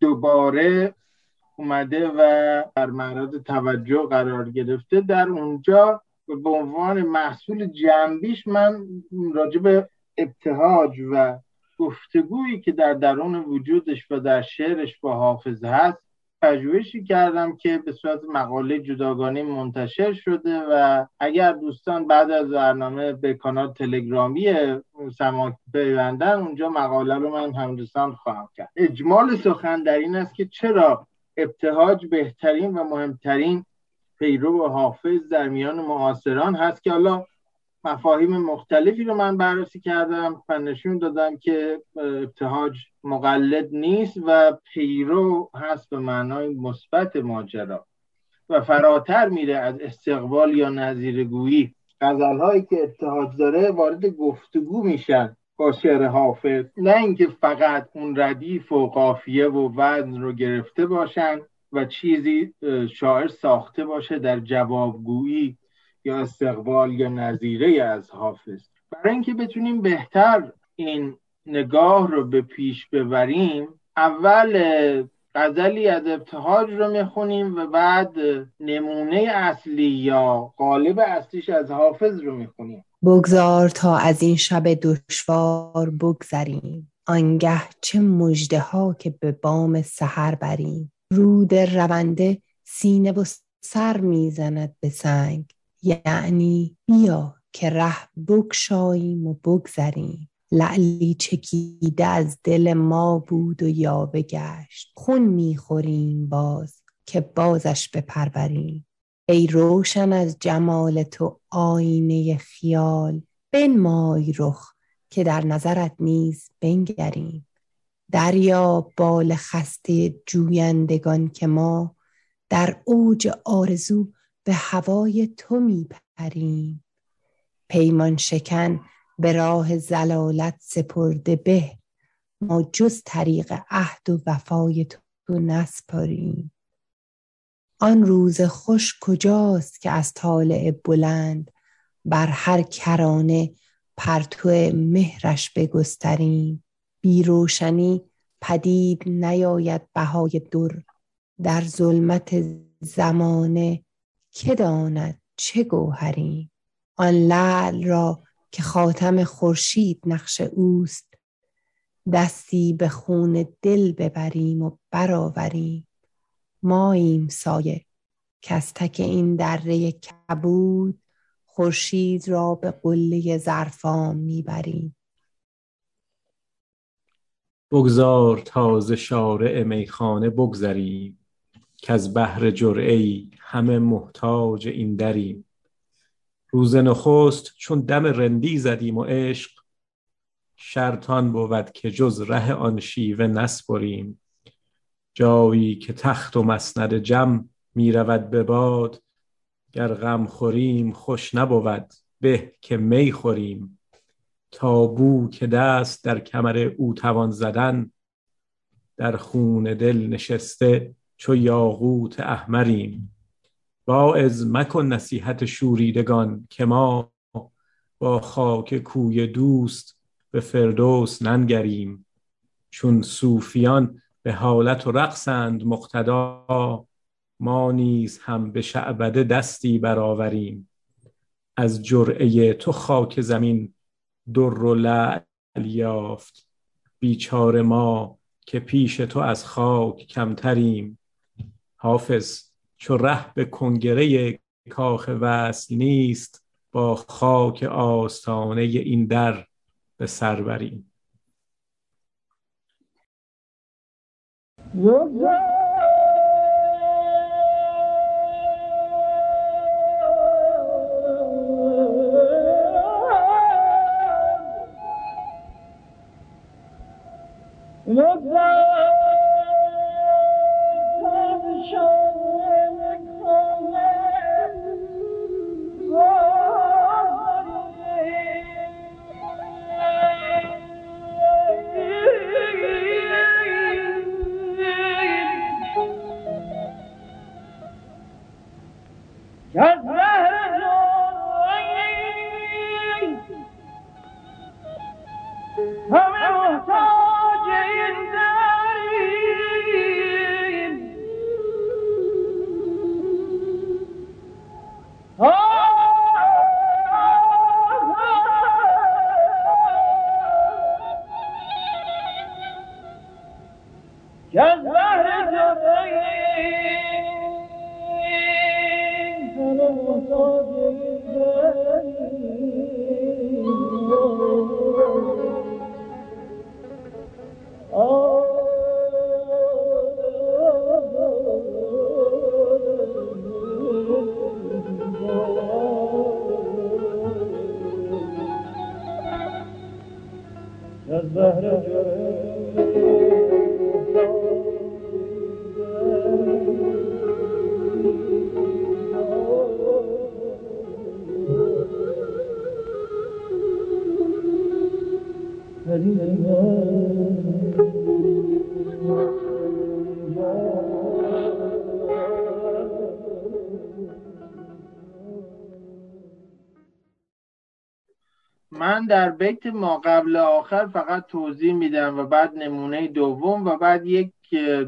دوباره اومده و در معرض توجه قرار گرفته. در اونجا به عنوان محصول جنبیش من راجع به ابتهاج و گفتگویی که در درون وجودش و در شعرش با حافظ هست پژوهشی کردم که به صورت مقاله جداگانه منتشر شده و اگر دوستان بعد از برنامه به کانال تلگرامی سماک پیوندن اونجا مقاله رو من همرسان خواهم کرد. اجمال سخن در این است که چرا ابتهاج بهترین و مهمترین پیرو و حافظ در میان معاصران هست که حالا مفاهیم مختلفی رو من بررسی کردم و نشون دادم که ابتهاج مقلد نیست و پیرو هست به معنای مثبت ماجرا و فراتر میره از استقبال یا نظیرگویی غزل هایی که ابتهاج داره وارد گفتگو میشن با شعر حافظ. نه اینکه فقط اون ردیف و قافیه و وزن رو گرفته باشن و چیزی شاعر ساخته باشه در جوابگویی یا استقبال یا نظیره از حافظ. برای اینکه بتونیم بهتر این نگاه رو به پیش ببریم اول غزلی از ابتهاج رو می‌خونیم و بعد نمونه اصلی یا قالب اصلیش از حافظ رو می‌خونیم. بگذار تا از این شب دشوار بگذریم. آنگه چه مجده ها که به بام سحر بریم. رود رونده سینه و سر می‌زند به سنگ. یعنی بیا که ره بگشاییم و بگذریم. لعلی چکیده از دل ما بود و یاوه گشت. خون می‌خوریم باز که بازش بپروریم. ای روشن از جمال تو آینه خیال بنمای رخ که در نظرت نیز بنگریم. دریا بال خسته جویندگان که ما در اوج آرزو به هوای تو میپریم. پیمان شکن به راه زلالت سپرده به ما جز طریق عهد و وفای تو نسپاریم. آن روز خوش کجاست که از طالع بلند بر هر کرانه پرتو مهرش بگستریم؟ بی روشنی پدید نیاید بهای در در ظلمت زمانه که داند چه گوهریم آن لعل را که خاتم خورشید نقش اوست دستی به خون دل ببریم و برآوریم. ماییم سایه که از تک این دره کبود خورشید را به قله زرفام می‌بریم. بگذار تازه شارع میخانه بگذریم که از بحر جرعه همه محتاج این دریم. روز نخست چون دم رندی زدیم و عشق شرطان بود که جز ره آن شیوه نسپریم. جایی که تخت و مسند جم می رود به باد گر غم خوریم خوش نبود به که می خوریم. تابو که دست در کمر او توان زدن در خون دل نشسته چو یاقوت احمریم. واعظ مکن نصیحت شوریدگان که ما با خاک کوی دوست به فردوس ننگریم. چون صوفیان به حالت و رقصند مقتدا ما نیز هم به شعبده دستی برآوریم. از جرعه تو خاک زمین در و لعل یافت. بیچاره ما که پیش تو از خاک کمتریم. حافظ چو ره به کنگره کاخ وصل نیست با خاک آستانه این در به سر بریم. من در بیت ما قبل آخر فقط توضیح میدم و بعد نمونه دوم و بعد یک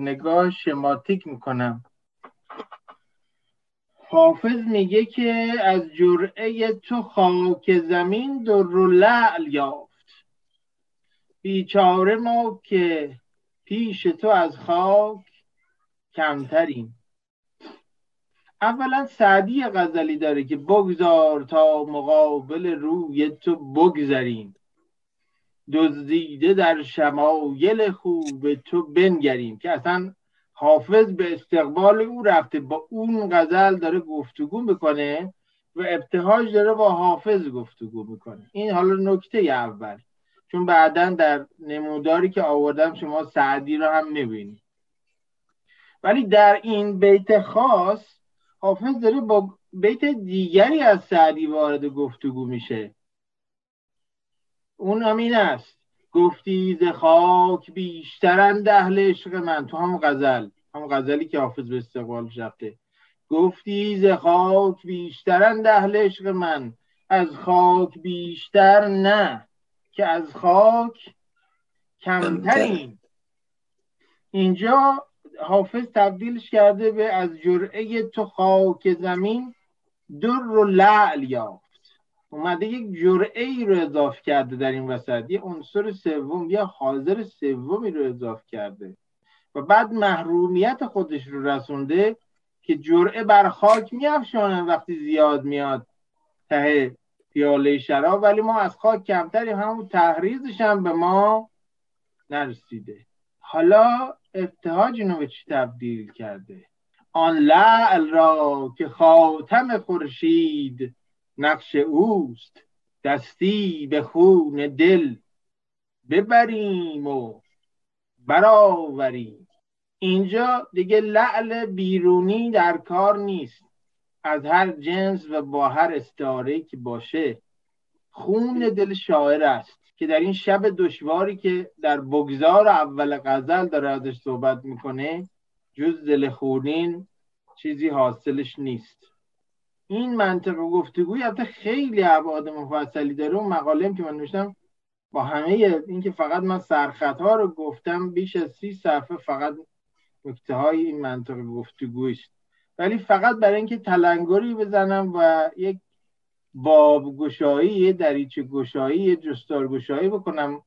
نگاه شماتیک می‌کنم. حافظ میگه که از جرعه تو خاک زمین در لعل یافت. بیچاره ما که پیش تو از خاک کمتریم. اولا سعدی غزلی داره که بگذار تا مقابل روی تو بگذریم. دزدیده در شمایل خوب تو بنگریم. که اصلا حافظ به استقبال او رفته با اون غزل داره گفتگو می‌کنه و ابتهاج داره با حافظ گفتگو می‌کنه. این حالا نکته اول. چون بعدا در نموداری که آوردم شما سعدی رو هم می‌بینید ولی در این بیت خاص حافظ داره با بیت دیگری از سعدی وارد گفتگو میشه. اون هم این است. گفتی ز خاک بیشترند اهل عشق من. تو هم غزل. هم غزلی که حافظ به استقبال رفته. گفتی ز خاک بیشترند اهل عشق من. از خاک بیشتر نه. که از خاک کمترین اینجا حافظ تبدیلش کرده به از جرعه تو خاک زمین در و لعل یافت. اومده یک جرعه ای رو اضاف کرده در این وسط. یه عنصر سوم یا حاضر سومی رو اضاف کرده. و بعد محرومیت خودش رو رسونده که جرعه بر خاک میافشانه وقتی زیاد میاد ته پیاله شراب. ولی ما از خاک کمتریم همون تحریزش هم به ما نرسیده. حالا ابتهاج اینو به چی تبدیل کرده؟ آن لعل را که خاتم خورشید نقش اوست دستی به خون دل ببریم و برآوریم. اینجا دیگه لعل بیرونی در کار نیست. از هر جنس و با هر استعاره که باشه خون دل شاعر است. که در این شب دشواری که در بگذار اول غزل داره ازش صحبت می‌کنه جز دل خونین چیزی حاصلش نیست. این منطق گفتگوی البته خیلی ابعاد مفصلی داره. اون مقاله که من نوشتم با همه اینکه فقط من سرخط ها رو گفتم بیش از سی صفحه فقط نکته های این منطق گفتگویی است ولی فقط برای اینکه تلنگری بزنم و یک باب گشایی دریچه گشایی جستار گشایی بکنم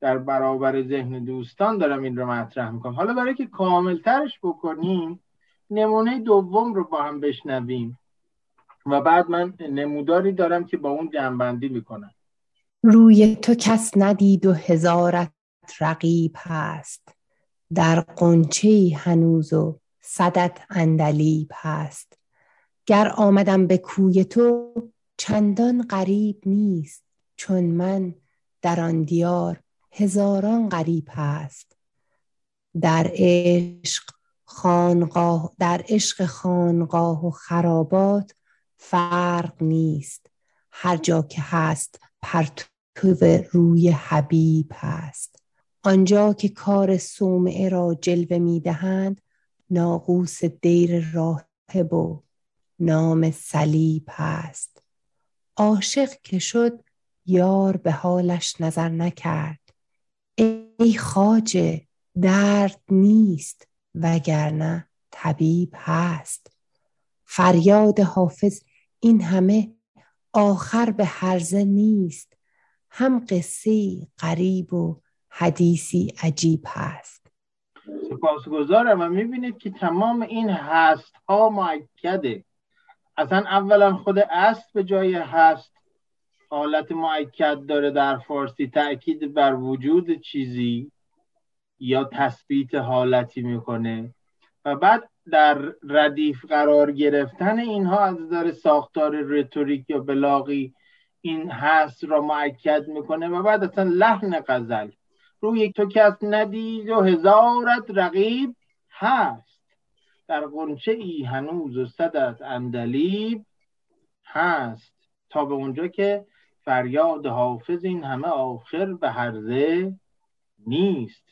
در برابر ذهن دوستان دارم این رو مطرح می‌کنم. حالا برای که کامل ترش بکنیم نمونه دوم رو با هم بشنویم و بعد من نموداری دارم که با اون جنبندی می‌کنم. روی تو کس ندید و هزارت رقیب هست. در قنچه هنوز و صدت اندلیب هست. گر آمدم به کوی تو چندان غریب نیست چون من در آن دیار هزاران غریب هست. در عشق خانقاه در عشق خانقاه و خرابات فرق نیست. هر جا که هست پرتو روی حبیب هست. آنجا که کار صومعه را جلوه می‌دهند ناقوس دیر راهب و نام صلیب هست. عاشق که شد یار به حالش نظر نکرد. ای خاجه درد نیست وگرنه طبیب هست. فریاد حافظ این همه آخر به هرزه نیست. هم قصه غریب و حدیثی عجیب هست. سپاسگزارم. و می‌بینید که تمام این هست ها معکده اصلا اولا خود است به جای هست حالت معکد داره در فارسی تاکید بر وجود چیزی یا تثبیت حالتی می‌کنه و بعد در ردیف قرار گرفتن اینها از نظر ساختار رتوریک یا بلاغی این هست را معکد می‌کنه و بعد اصلا لحن غزل روی تو کس ندید و هزارت رقیب هست. در قنچه ای هنوز و صدت اندلیب هست تا به اونجا که فریاد حافظ این همه آخر به هرزه نیست.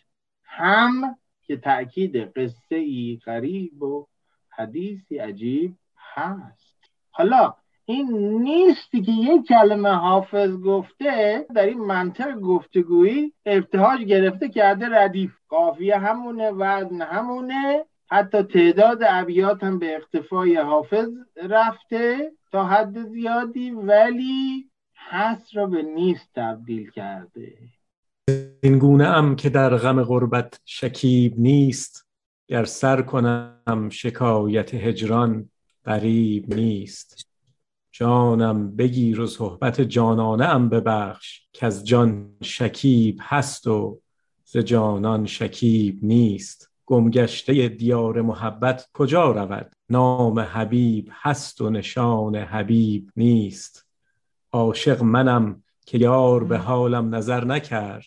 هم که تأکید قصه ای غریب و حدیثی عجیب هست. حالا این نیستی که یک کلمه حافظ گفته در این منطق گفتگویی ابتهاج گرفته کرده ردیف. قافیه همونه وزن همونه. حتی تعداد ابیات هم به اقتفای حافظ رفته تا حد زیادی ولی هست را به نیست تبدیل کرده. این گونه ام که در غم غربت شکیب نیست گر سر کنم شکایت هجران غریب نیست. جانم بگیر و صحبت جانانه ام ببخش که از جان شکیب هست و ز جانان شکیب نیست. گمگشته دیار محبت کجا رود؟ نام حبیب هست و نشان حبیب نیست. عاشق منم که یار به حالم نظر نکرد.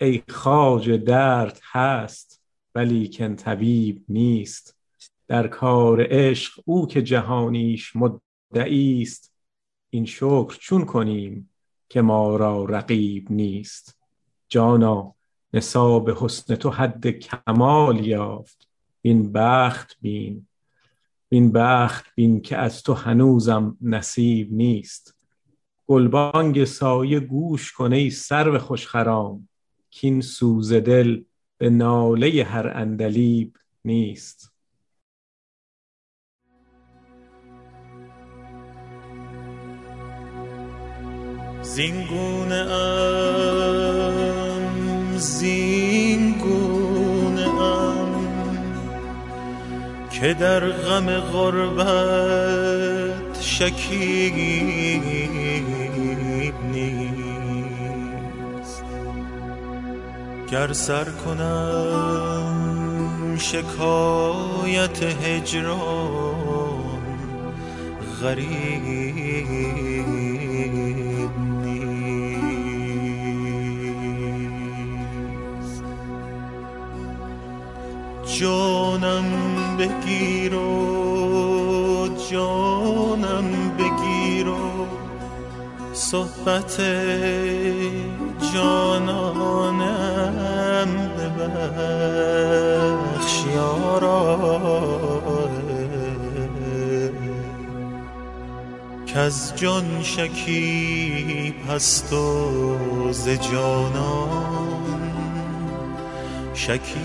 ای خاج درد هست ولی کن طبیب نیست. در کار عشق او که جهانیش مدعی است. این شکر چون کنیم که ما را رقیب نیست. جانا نصاب حسن تو حد کمال یافت. این بخت بین. این بخت بین که از تو هنوزم نصیب نیست. گلبانگ سایه گوش کنه ای سرو خوشخرام. کین سوز دل به ناله هر اندلیب نیست. زینگونه ام زینگونه ام که در غم غربت شکیب گر سر کنم شکایت هجران غریب جانم بگیر و جانم بگیر و صحبت جانانم ببخش که از جان شکی پست و ز جانان شکیب.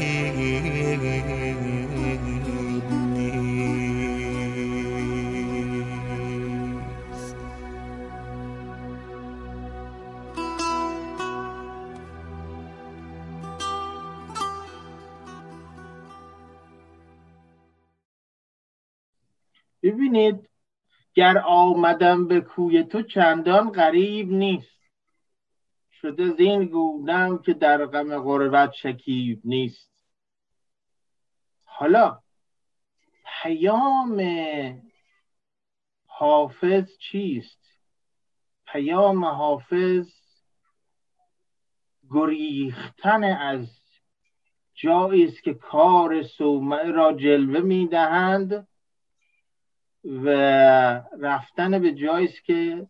نیست ببینید گر آمدم به کوی تو چندان غریب نیست. شده زین گونم که در غم غربت شکیب نیست. حالا پیام حافظ چیست؟ پیام حافظ گریختن از جایی است که کار صومعه را جلوه می‌دهند و رفتن به جایی است که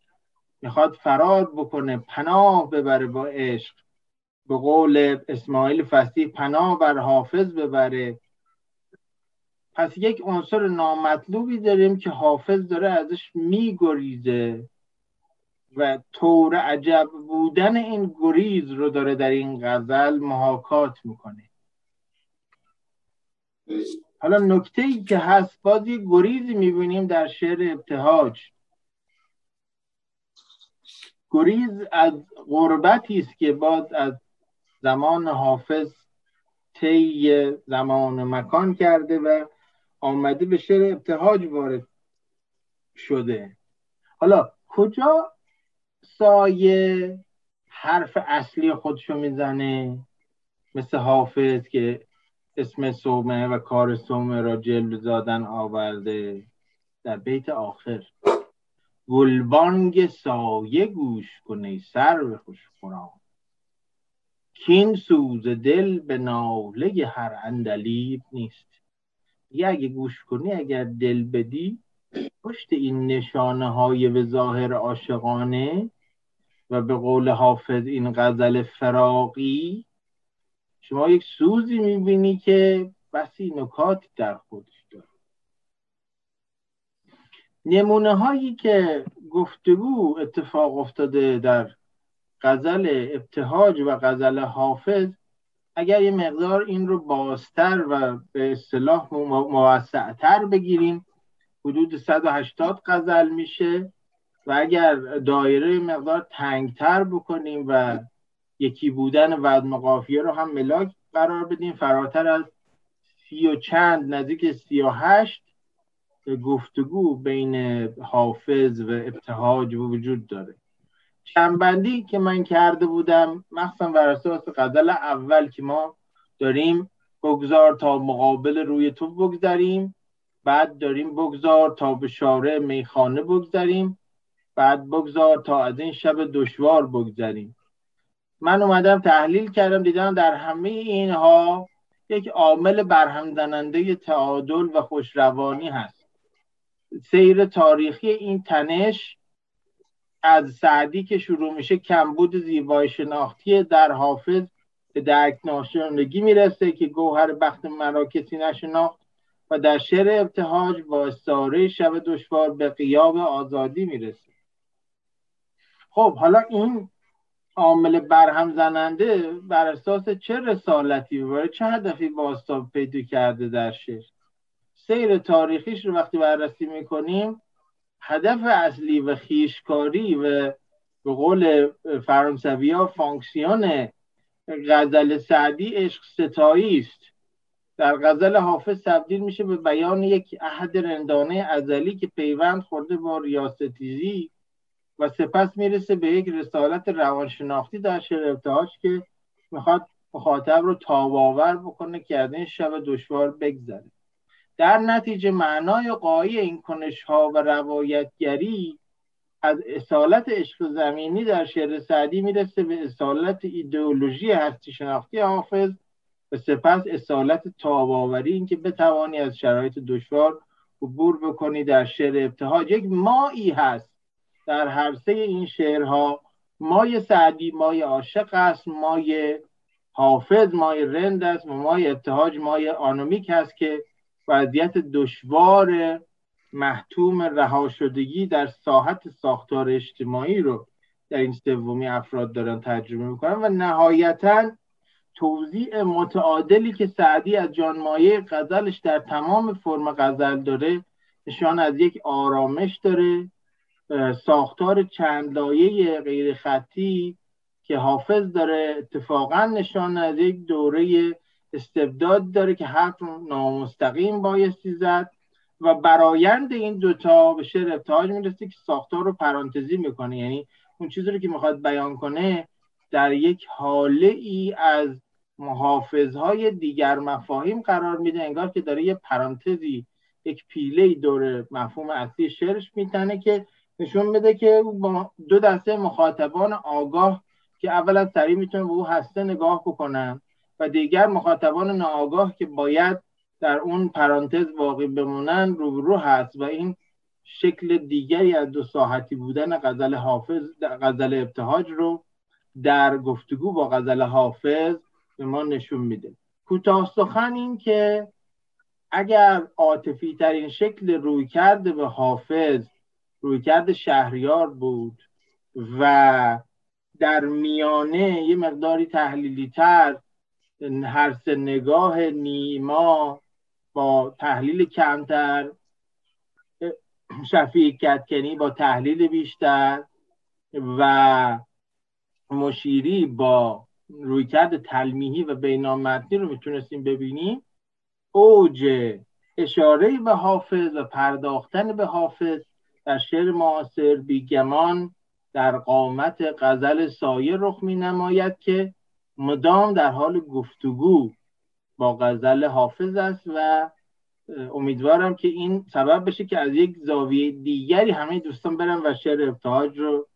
می‌خواد فرار بکنه پناه ببره با عشق. به قول اسماعیل فصیح پناه بر حافظ ببره. پس یک عنصر نامطلوبی داریم که حافظ داره ازش میگریزه و طور عجب بودن این گریز رو داره در این غزل محاکات می‌کنه. حالا نکته ای که هست باز یه گریزی می‌بینیم در شعر ابتهاج. گریز از غربتی است که باز از زمان حافظ طی زمان و مکان کرده و آمده به شعر ابتهاج وارد شده. حالا کجا سایه حرف اصلی خودشو می‌زنه؟ مثل حافظ که اسم سومه و کار سومه را جلو زادن آورده در بیت آخر. گلبانگ سایه گوش کنه سر به خوش خوران کین سوز دل به ناله هر اندلیب نیست. یه اگه گوش کنی اگر دل بدی پشت این نشانه های به ظاهر عاشقانه و به قول حافظ این غزل فراقی شما یک سوزی می‌بینی که بسی نکاتی در خودش. نمونه هایی که گفتگو اتفاق افتاده در غزل ابتهاج و غزل حافظ اگر یه مقدار این رو بازتر و به اصطلاح موسعتر بگیریم حدود 180 غزل میشه و اگر دایره مقدار تنگتر بکنیم و یکی بودن وزن قافیه رو هم ملاک قرار بدیم فراتر از سی و چند نزدیک سی و هشت گفتگو بین حافظ و ابتهاج وجود داره. چنبندی که من کرده بودم مخصوصا بر اساس غزل اول که ما داریم بگذار تا مقابل روی تو بگذاریم بعد داریم بگذار تا به شارع میخانه بگذاریم بعد بگذار تا از این شب دشوار بگذاریم من اومدم تحلیل کردم دیدم در همه اینها یک عامل برهم زننده تعادل و خوشروانی هست. سیر تاریخی این تنش از سعدی که شروع میشه کمبود زیبای شناختی در حافظ به درک ناشنگی می‌رسه که گوهر بخت مرا کسی نشناخت و در شعر ابتهاج با استعاره شب دشوار به قیاب آزادی می‌رسه. خب حالا این عامل برهم زننده بر اساس چه رسالتی و چه هدفی باستاب پیدا کرده در شعر؟ سیر تاریخیش رو وقتی بررسی می‌کنیم هدف اصلی و خیشکاری و به قول فرانسوی ها فانکسیون غزل سعدی عشق ستایی است. در غزل حافظ تبدیل میشه به بیان یک عهد رندانه ازلی که پیوند خورده با ریاستیزی و سپس می‌رسه به یک رسالت روانشناختی در شعر که می‌خواد مخاطب رو تاباور بکنه که از این شب دشوار بگذره. در نتیجه معنای قایی این کنش ها و روایتگری از اصالت عشق زمینی در شعر سعدی می‌رسه به اصالت ایدئولوژی هستی شناختی حافظ و سپس اصالت تاباوری این که بتوانی از شرایط دشوار عبور بکنی در شعر ابتهاج. یک مایی هست در هر سه این شعرها. مای سعدی مای عاشق است مای حافظ مای رند است و مای ابتهاج مای آنومیک است که وضعیت دشوار محتوم رهاشدگی در ساحت ساختار اجتماعی رو در این سومی افراد دارن تجربه می‌کنن و نهایتا توضیح متعادلی که سعدی از جانمایه غزلش در تمام فرم غزل داره نشان از یک آرامش داره. ساختار چند لایه غیر خطی که حافظ داره اتفاقا نشان از یک دوره استبداد داره که حق نامستقیم بایستی زد و برایند این دوتا به شعر ابتهاج می‌رسه که ساختار رو پرانتزی می‌کنه. یعنی اون چیزی رو که می‌خواد بیان کنه در یک حاله ای از محافظهای دیگر مفاهیم قرار میده انگار که داره یه پرانتزی یک پیله دور مفهوم اصلی شعرش میتنه که نشون میده که با دو دسته مخاطبان آگاه که اولا سریع می‌تونه به او هسته نگاه بکنن. و دیگر مخاطبان ناآگاه که باید در اون پرانتز واقع بمونن روبرو هست و این شکل دیگری از دو ساحتی بودن غزل حافظ غزل ابتهاج رو در گفتگو با غزل حافظ به ما نشون میده. کوتاه سخن این که اگر عاطفی ترین شکل روی کرده به حافظ رویکرد شهریار بود و در میانه یه مقداری تحلیلی تر هر سه نگاه نیما با تحلیل کمتر شفیع کتکنی با تحلیل بیشتر و مشیری با رویکرد تلمیحی و بینامتنی رو می‌تونستیم ببینیم. اوج اشاره به حافظ و پرداختن به حافظ در شعر معاصر بیگمان در قامت غزل سایه رخ می نماید که مدام در حال گفتگو با غزل حافظ است و امیدوارم که این سبب بشه که از یک زاویه دیگری همه دوستان برن و شعر ابتهاج رو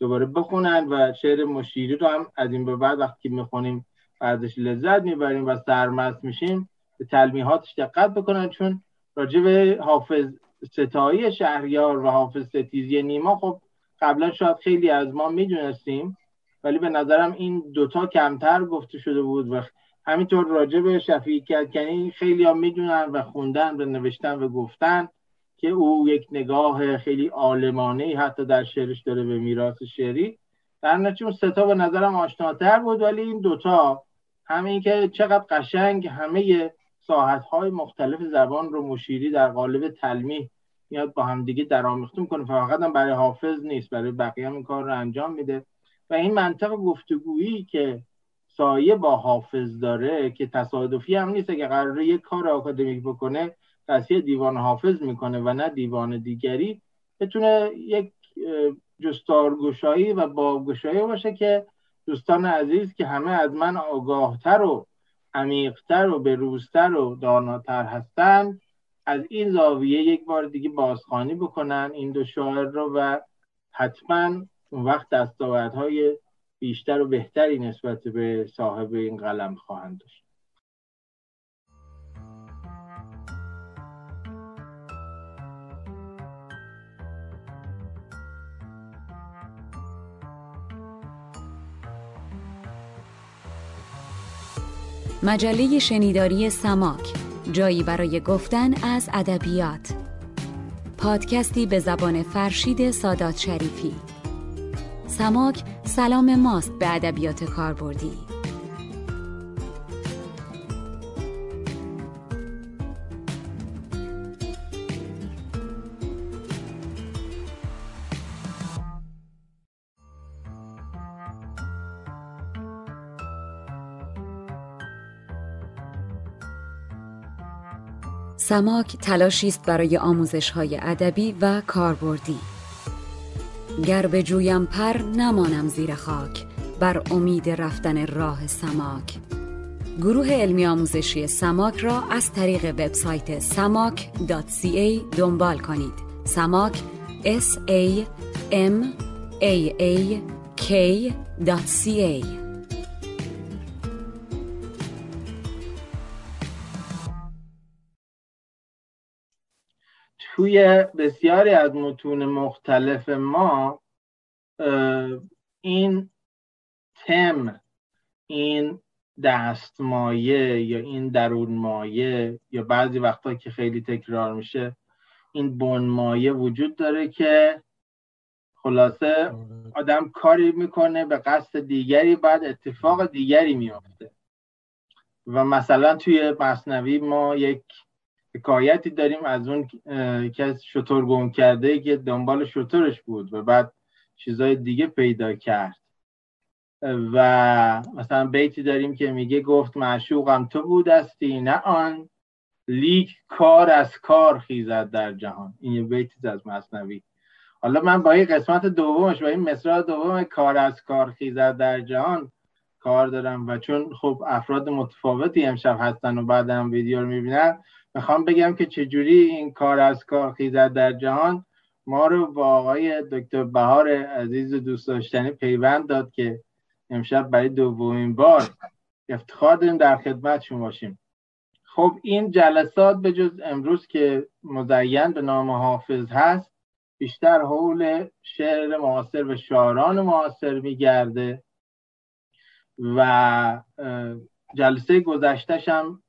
دوباره بخونن و شعر مشیری رو هم از این به بعد وقتی می‌خونیم ازش لذت می‌بریم و سرمست میشیم به تلمیحاتش دقت بکنن. چون راجع به حافظ ستایی شهریار و حافظ ستیزی نیما خب قبلا شاید خیلی از ما می‌دونستیم. ولی به نظرم این دوتا کمتر گفته شده بود و همینطور راجع به شفیع کنی خیلی هم می‌دونن و خوندن و نوشتن و گفتن که او یک نگاه خیلی عالمانه حتی در شعرش داره به میراث شعری. در نتیجه اون ستا به نظرم آشناتر بود ولی این دوتا همین که چقدر قشنگ همه ساحت های مختلف زبان رو مشیری در قالب تلمیح میاد با همدیگه درآمیخته می‌کنه فقط هم برای حافظ نیست برای بقیه هم این کار رو انجام میده. و این منطق گفتگویی که سایه با حافظ داره که تصادفی هم نیست که قراره یک کار آکادمیک بکنه تصیح دیوان حافظ می‌کنه و نه دیوان دیگری بتونه یک جستارگشایی و بابگشایی باشه که دوستان عزیز که همه از من آگاهتر و عمیقتر و بروزتر و داناتر هستند از این زاویه یک بار دیگه بازخوانی بکنن. این دو شاعر رو و حتما اون وقت دستاوردهای بیشتر و بهتری نسبت به صاحب این قلم خواهند داشت. مجله شنیداری سماک جایی برای گفتن از ادبیات. پادکستی به زبان فرشید سادات شریفی. سماک سلام ماست به ادبیات کاربردی. سماک تلاشی است برای آموزش های ادبی و کاربردی. گر به جویم پر نمانم زیر خاک بر امید رفتن راه سماک. گروه علمی آموزشی سماک را از طریق وبسایت samak.ca دنبال کنید. سماک s a m a a k.ca توی بسیاری از متون مختلف ما این تم این دستمایه یا این درون مایه یا بعضی وقتا که خیلی تکرار میشه این بنمایه وجود داره که خلاصه آدم کاری می‌کنه به قصد دیگری بعد اتفاق دیگری میافته. و مثلا توی مصنوی ما یک حکایتی داریم از اون که شطور گم کرده که دنبال شطورش بود و بعد چیزای دیگه پیدا کرد. و مثلا بیتی داریم که میگه گفت معشوقم تو بودستی نه آن. لیک کار از کار خیزد در جهان. این یه بیتی از مصنوی. حالا من با این قسمت دومش با این مصرع دوم کار از کار خیزد در جهان کار دارم و چون خب افراد متفاوتی امشب هستن و بعد هم ویدیو رو می‌بینن می‌خوام بگم که چجوری این کار از کار خیزد در جهان ما رو با آقای دکتر بهار عزیز دوست داشتنی پیوند داد که امشب برای دومین بار افتخار داریم در خدمتشون باشیم. خب این جلسات به جز امروز که مزین به نام حافظ هست بیشتر حول شعر معاصر و شاعران معاصر میگرده. و جلسه گذشتهش هم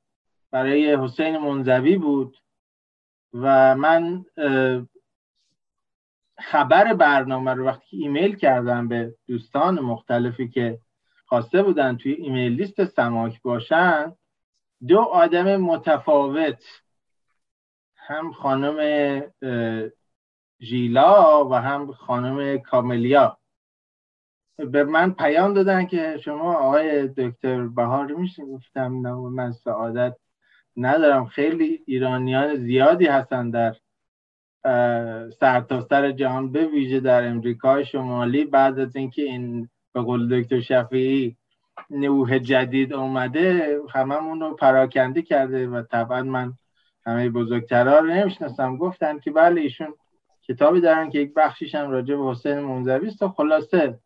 برای حسین منزوی بود و من خبر برنامه رو وقتی ایمیل کردم به دوستان مختلفی که خواسته بودن توی ایمیل لیست سماک باشن دو آدم متفاوت هم خانم ژیلا و هم خانم کاملیا. به من پیام دادن که شما آقای دکتر بهار میشه گفتم نه من سعادت ندارم. خیلی ایرانیان زیادی هستن در سرتاسر سر جهان به ویژه در امریکای شمالی. بعد از اینکه این به قول دکتر شفیعی نوح جدید اومده هممون رو پراکنده کرده و طبعا من همه بزرگترها رو نمی‌شناسم. گفتن که بله ایشون کتابی دارن که یک بخشیش هم راجع به حسین منزوی است. و خلاصه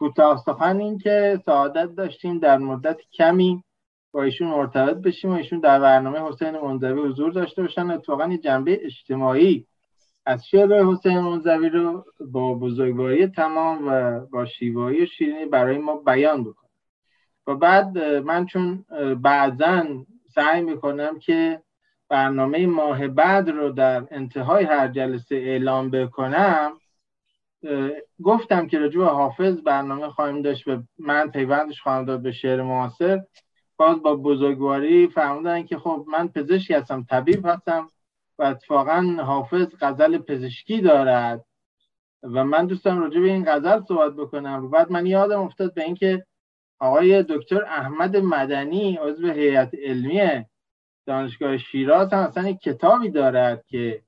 کوتاه سخن این که سعادت داشتیم در مدت کمی با ایشون مرتبط بشیم و ایشون در برنامه حسین منزوی حضور داشته باشن. اتفاقا جنبه اجتماعی از شعر حسین منزوی رو با بزرگواری تمام و با شیوایی و شیرینی برای ما بیان بکنم و بعد من چون بعضا سعی می‌کنم که برنامه ماه بعد رو در انتهای هر جلسه اعلام بکنم گفتم که رجوع حافظ برنامه خواهیم داشت و من پیوندش خواهم داد به شعر معاصر. باز با بزرگواری فهمیدن که خب من پزشکی هستم طبیب هستم و اتفاقا حافظ غزل پزشکی دارد و من دوستم راجع به این غزل صحبت بکنم. و بعد من یادم افتاد به اینکه آقای دکتر احمد مدنی عضو هیئت علمی دانشگاه شیراز هم اصلا یک کتابی دارد که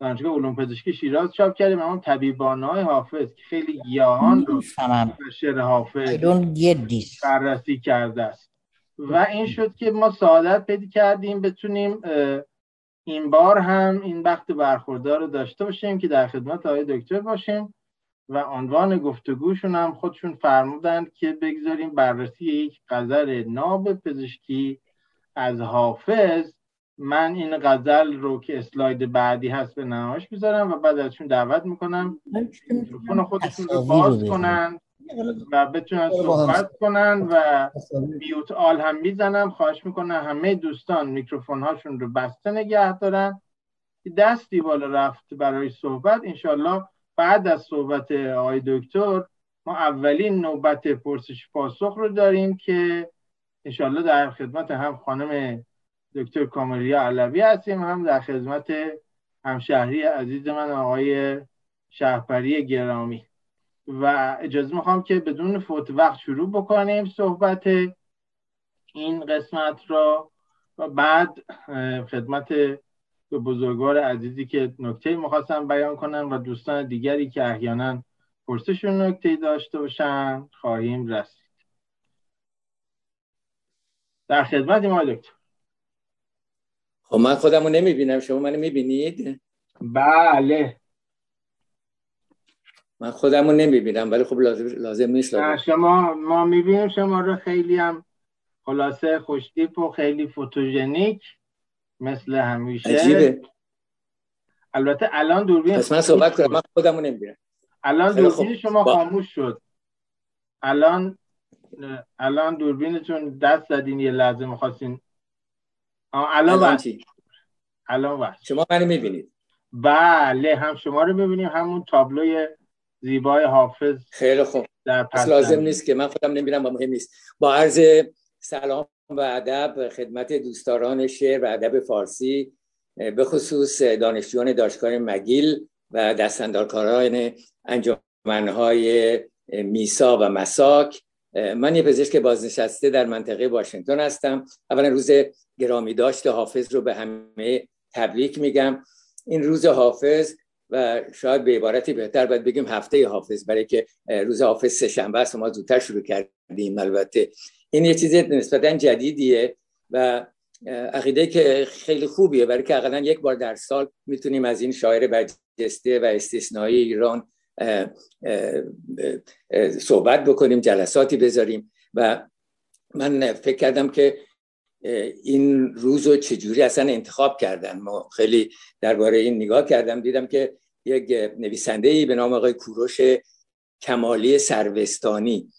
دانشگاه علوم پزشکی شیراز چاپ کرده اون طبیبانه های حافظ که خیلی گیاهان رو شعر حافظ بررسی کرده است. و این شد که ما سعادت پیدا کردیم. بتونیم این بار هم این وقت برخوردار رو داشته باشیم که در خدمت آقای دکتر باشیم و عنوان گفتگوشون هم خودشون فرمودند که بگذاریم بررسی یک قذر ناب پزشکی از حافظ من این غزل رو که اسلاید بعدی هست به نمایش می‌ذارم و بعد ازشون دعوت می‌کنم. میکروفون خودشون رو باز کنن و بتونن صحبت کنن و میوت آل هم می‌زنم خواهش می‌کنم همه دوستان میکروفون هاشون رو بسته نگه دارن. دستی بالا رفت برای صحبت. انشالله بعد از صحبت آقای دکتر ما اولین نوبت پرسش پاسخ رو داریم که انشالله در خدمت هم خانم دکتر کامریا علوی هستیم. هم در خدمت همشهری عزیز من آقای شهرپری گرامی. و اجازه می‌خوام که بدون فوت وقت شروع بکنیم صحبت این قسمت را و بعد خدمت به بزرگوار عزیزی که نکته می‌خواستم بیان کنم و دوستان دیگری که احیانا پرسشون نکته داشته باشن خواهیم رسید. در خدمت ما دکتر. خب من خودم رو نمی‌بینم. شما منو می‌بینید؟ بله. من خودم رو نمی‌بینم ولی خب لازم, لازم نیست شما ما می‌بینیم شما رو خیلی هم خلاصه خوشتیپ و خیلی فوتوژنیک مثل همیشه. عجیبه. البته الان دوربین پس من صحبت کنم من خودم رو نمی‌بینم. الان دوربین شما. خاموش شد. الان الان دوربینتون دست زدین یه لحظه می‌خواستین الان الان چی؟ الان شما منو می‌بینید. بله هم شما رو ببینیم همون تابلوی زیبای حافظ خیلی خوب. پس لازم نیست که من خودم نمی‌بینم و مهم نیست. با عرض سلام و ادب خدمت دوستداران شعر و ادب فارسی به خصوص دانشجویان دانشگاه مگیل و دستندارکاران انجمنهای میسا و مساک. من یه پزشک بازنشسته در منطقه واشنگتن هستم. اولا روز گرامی داشت حافظ رو به همه تبریک میگم. این روز حافظ و شاید به عبارتی بهتر باید بگیم هفته حافظ برای که روز حافظ سه شنبه است ما زودتر شروع کردیم البته. این یه چیز نسبتا جدیدیه و عقیده که خیلی خوبیه برای که اقلا یک بار در سال می‌تونیم از این شاعر برجسته و استثنایی ایران صحبت بکنیم جلساتی بذاریم. و من فکر کردم که این روز رو چجوری اصلا انتخاب کردن. ما خیلی درباره این نگاه کردم دیدم که یک نویسنده ای به نام آقای کوروش کمالی سروستانی.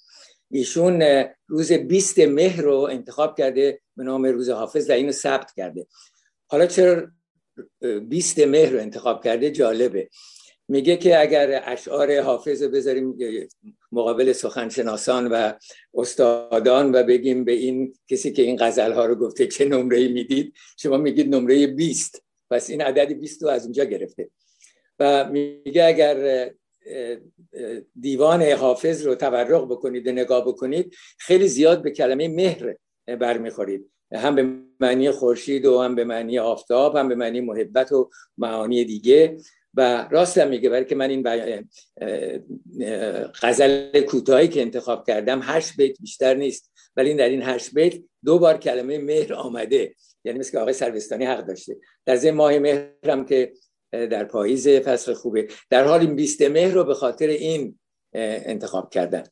ایشون روز 20 مهر رو انتخاب کرده به نام روز حافظ و اینو ثبت کرده. حالا چرا 20 مهر رو انتخاب کرده؟ جالبه. میگه که اگر اشعار حافظ بذاریم مقابل سخنشناسان و استادان و بگیم به این کسی که این غزل ها رو گفته چه نمره می‌دید شما میگید نمره 20 پس این عدد 20 رو از اونجا گرفته. و میگه اگر دیوان حافظ رو تورق بکنید و نگاه بکنید خیلی زیاد به کلمه مهر برمیخورید. هم به معنی خورشید و هم به معنی آفتاب هم به معنی محبت و معانی دیگه. و راست هم میگه برای که من این غزل کوتاهی که انتخاب کردم هشت بیت بیشتر نیست ولی در این هشت بیت دو بار کلمه مهر آمده. یعنی مثل که آقای سروستانی حق داشته. در ماه مهر هم که در پاییز فصل خوبه. در حال این بیست مهر رو به خاطر این انتخاب کردن.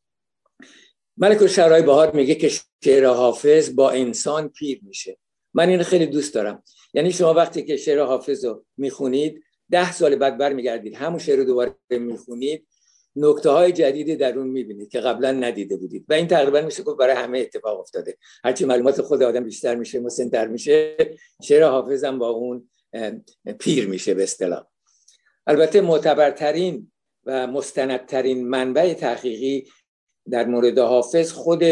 ملک شرای بهار میگه که شعر حافظ با انسان پیر میشه. من این خیلی دوست دارم. یعنی شما وقتی که شعر حافظ رو می‌خونید ده سال بعد برمیگردید همون شعر رو دوباره می‌خونید نکته های جدیدی در اون می‌بینید که قبلا ندیده بودید. و این تقریبا میشه گفت برای همه اتفاق افتاده. هرچی معلومات خود آدم بیشتر میشه مسنتر میشه شعر حافظم با اون پیر میشه به اصطلاح. البته معتبرترین و مستندترین منبع تحقیقی در مورد حافظ خود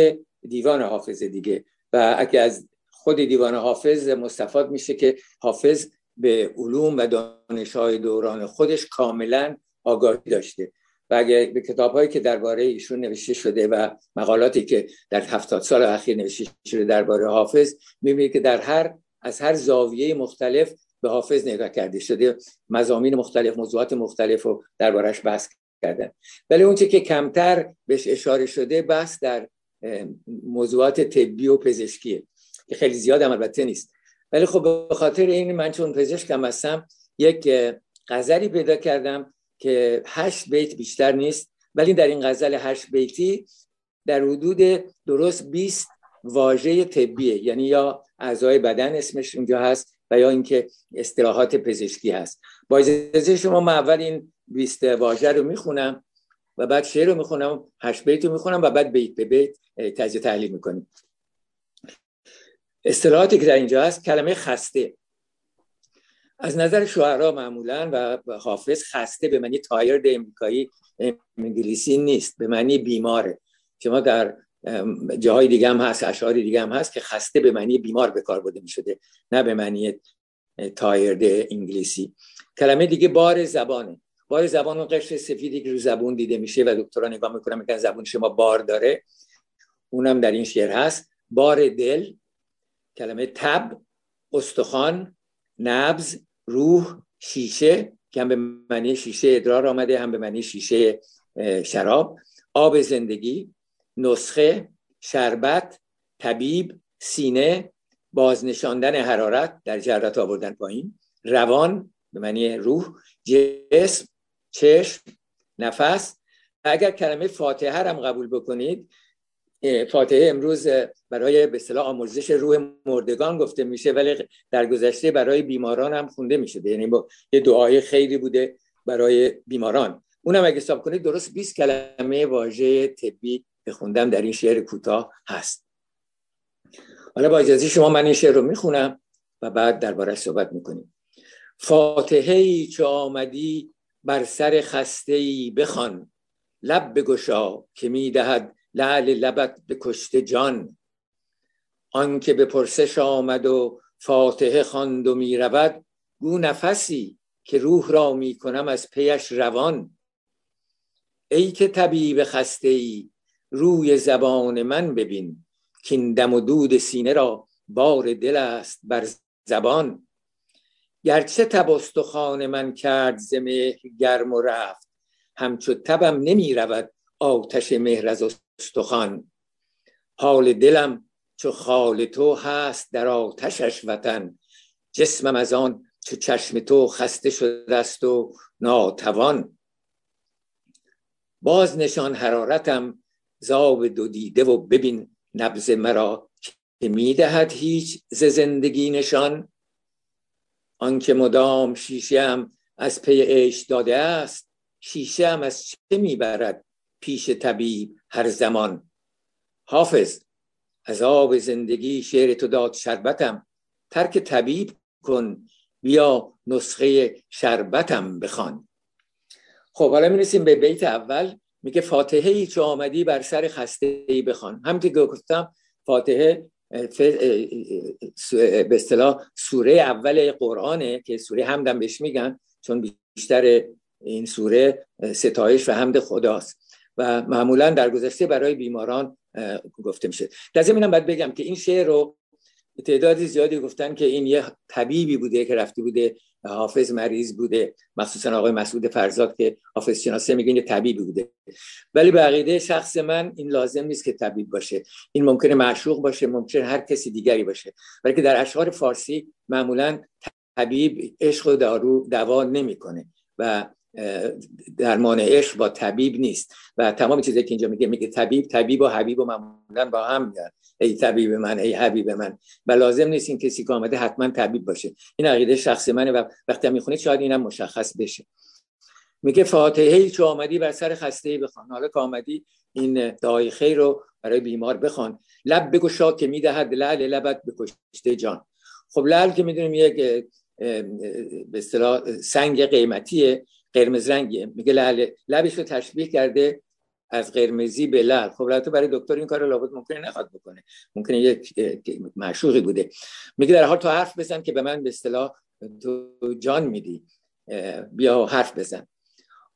دیوان حافظ دیگه. و اگه از خود دیوان حافظ مستفاد میشه که حافظ به علوم و دانش های دوران خودش کاملا آگاهی داشته. و اگه به کتاب هایی که درباره ایشون نوشته شده و مقالاتی که در هفتاد سال اخیر نوشته شده درباره حافظ می‌بینید که در هر از هر زاویه مختلف به حافظ نگاه کرده شده. مزامین مختلف موضوعات مختلف رو دربارش بحث کردن. ولی اونچه که کمتر بهش اشاره شده بحث در موضوعات طبی و پزشکیه که خیلی زیاد هم البته نیست. ولی خب به خاطر این من چون پزشکم هستم یک غزلی پیدا کردم که هشت بیت بیشتر نیست ولی در این غزل هشت بیتی در حدود درست 20 واژه طبیه یعنی یا اعضای بدن اسمش اونجا هست و یا اینکه اصطلاحات پزشکی هست. با اجازه شما من اول این 20 واژه رو می‌خونم و بعد شعر رو می‌خونم هشت بیت رو می‌خونم و بعد بیت به بیت تجزیه تحلیل می‌کنیم. اصطلاحاتی که در اینجا هست کلمه خسته. از نظر شعرا معمولا و حافظ خسته به معنی تایرد امریکایی انگلیسی نیست به معنی بیماره. شما در جاهای دیگه هم هست اشعار دیگه هم هست که خسته به معنی بیمار به کار برده شده نه به معنی تایرد انگلیسی. کلمه دیگه بار زبانه. بار زبان اون قشر سفیدی که رو زبون دیده میشه و دکترا نگاه می‌کنن میگن زبون شما بار داره. اونم در این شعر هست. بار دل کلمه تب استخوان نبز روح شیشه که هم به معنی شیشه ادرار آمده هم به معنی شیشه شراب. آب زندگی نسخه شربت طبیب سینه بازنشاندن حرارت در جرات آوردن پایین. روان به معنی روح جسم چشم نفس. اگر کلمه فاتحه هم قبول بکنید فاتحه امروز برای به اصطلاح آموزش روح مردگان گفته میشه ولی در گذشته برای بیماران هم خونده میشه یعنی با یه دعای خیری بوده برای بیماران. اونم اگه حساب کنید درست 20 کلمه واژه طبی که خوندم در این شعر کوتاه هست. حالا با اجازه شما من این شعر رو می‌خونم و بعد دربارش صحبت می‌کنیم. فاتحه ای چه آمدی بر سر خسته ای بخوان. لب بگشا که می‌دهد لعل لبت به کشته جان. آنکه به پرسش آمد و فاتحه خواند و می‌رود گو نفسی که روح را می‌کنم از پیش روان. ای که طبیب خسته ای روی زبان من ببین که دم و دود سینه را بار دل است بر زبان. گرچه تب خان من کرد ز گرم و رفت همچو تبم نمی رود آتش مهر از استخوان حال دلم چو خال تو هست در آتشش وطن. جسمم از آن چو چشم تو خسته شده است و ناتوان. باز نشان حرارتم زاب دو دیده و ببین نبز مرا که می‌دهد هیچ ز زندگی نشان. آنکه مدام شیشه از پی عیش داده است شیشه از چه می‌برد پیش طبیب؟ هر زمان. حافظ از آب زندگی شعر تو داد شربتم. ترک طبیب کن بیا نسخه شربتم بخوان. خب حالا می‌رسیم به بیت اول. میگه فاتحه ای چه آمدی بر سر خسته ای بخوان. هم که گفتم فاتحه به اصطلاح سوره اول قرآنه که سوره حمدم بهش میگن چون بیشتر این سوره ستایش و حمد خداست. و معمولا در گذشته برای بیماران گفته میشه. در زمینم باید بگم که این شعر رو تعدادی زیادی گفتن که این یه طبیبی بوده که رفته بوده حافظ مریض بوده مخصوصا آقای مسعود فرزاد که حافظ شناسه میگن یه طبیبی بوده. ولی به عقیده شخص من این لازم نیست که طبیب باشه. این ممکنه معشوق باشه ممکنه هر کسی دیگری باشه. ولی که در اشعار فارسی معمولا طبیب عشق و دارو دوا نمی‌کنه. و درمان عشق با طبیب نیست. و تمام چیزایی که اینجا میگه میگه طبیب طبیب و حبیب و معمولا با هم میاد ای طبیب من ای حبیب من. و لازم نیست این کسی که آمده حتما طبیب باشه. این عقیده شخص منه و وقتی می‌خونید شاید اینم مشخص بشه. میگه فاتحه چه آمدی بر سر خسته بخوان. حالا که آمدی این دعای خیر رو برای بیمار بخوان. لب بگشا که می‌دهد لعل لبت به کشته جان. خب لعل که می‌دونیم یک به اصطلاح سنگ قیمتیه. قرمز رنگیه میگه لعل لبش رو تشبیه کرده از قرمزی به لعل خب البته برای دکتر این کار رو لابد ممکنه نخواد بکنه. ممکنه یک معشوقی بوده. میگه در حال تو حرف بزن که به من به اصطلاح تو جان میدی. بیا حرف بزن.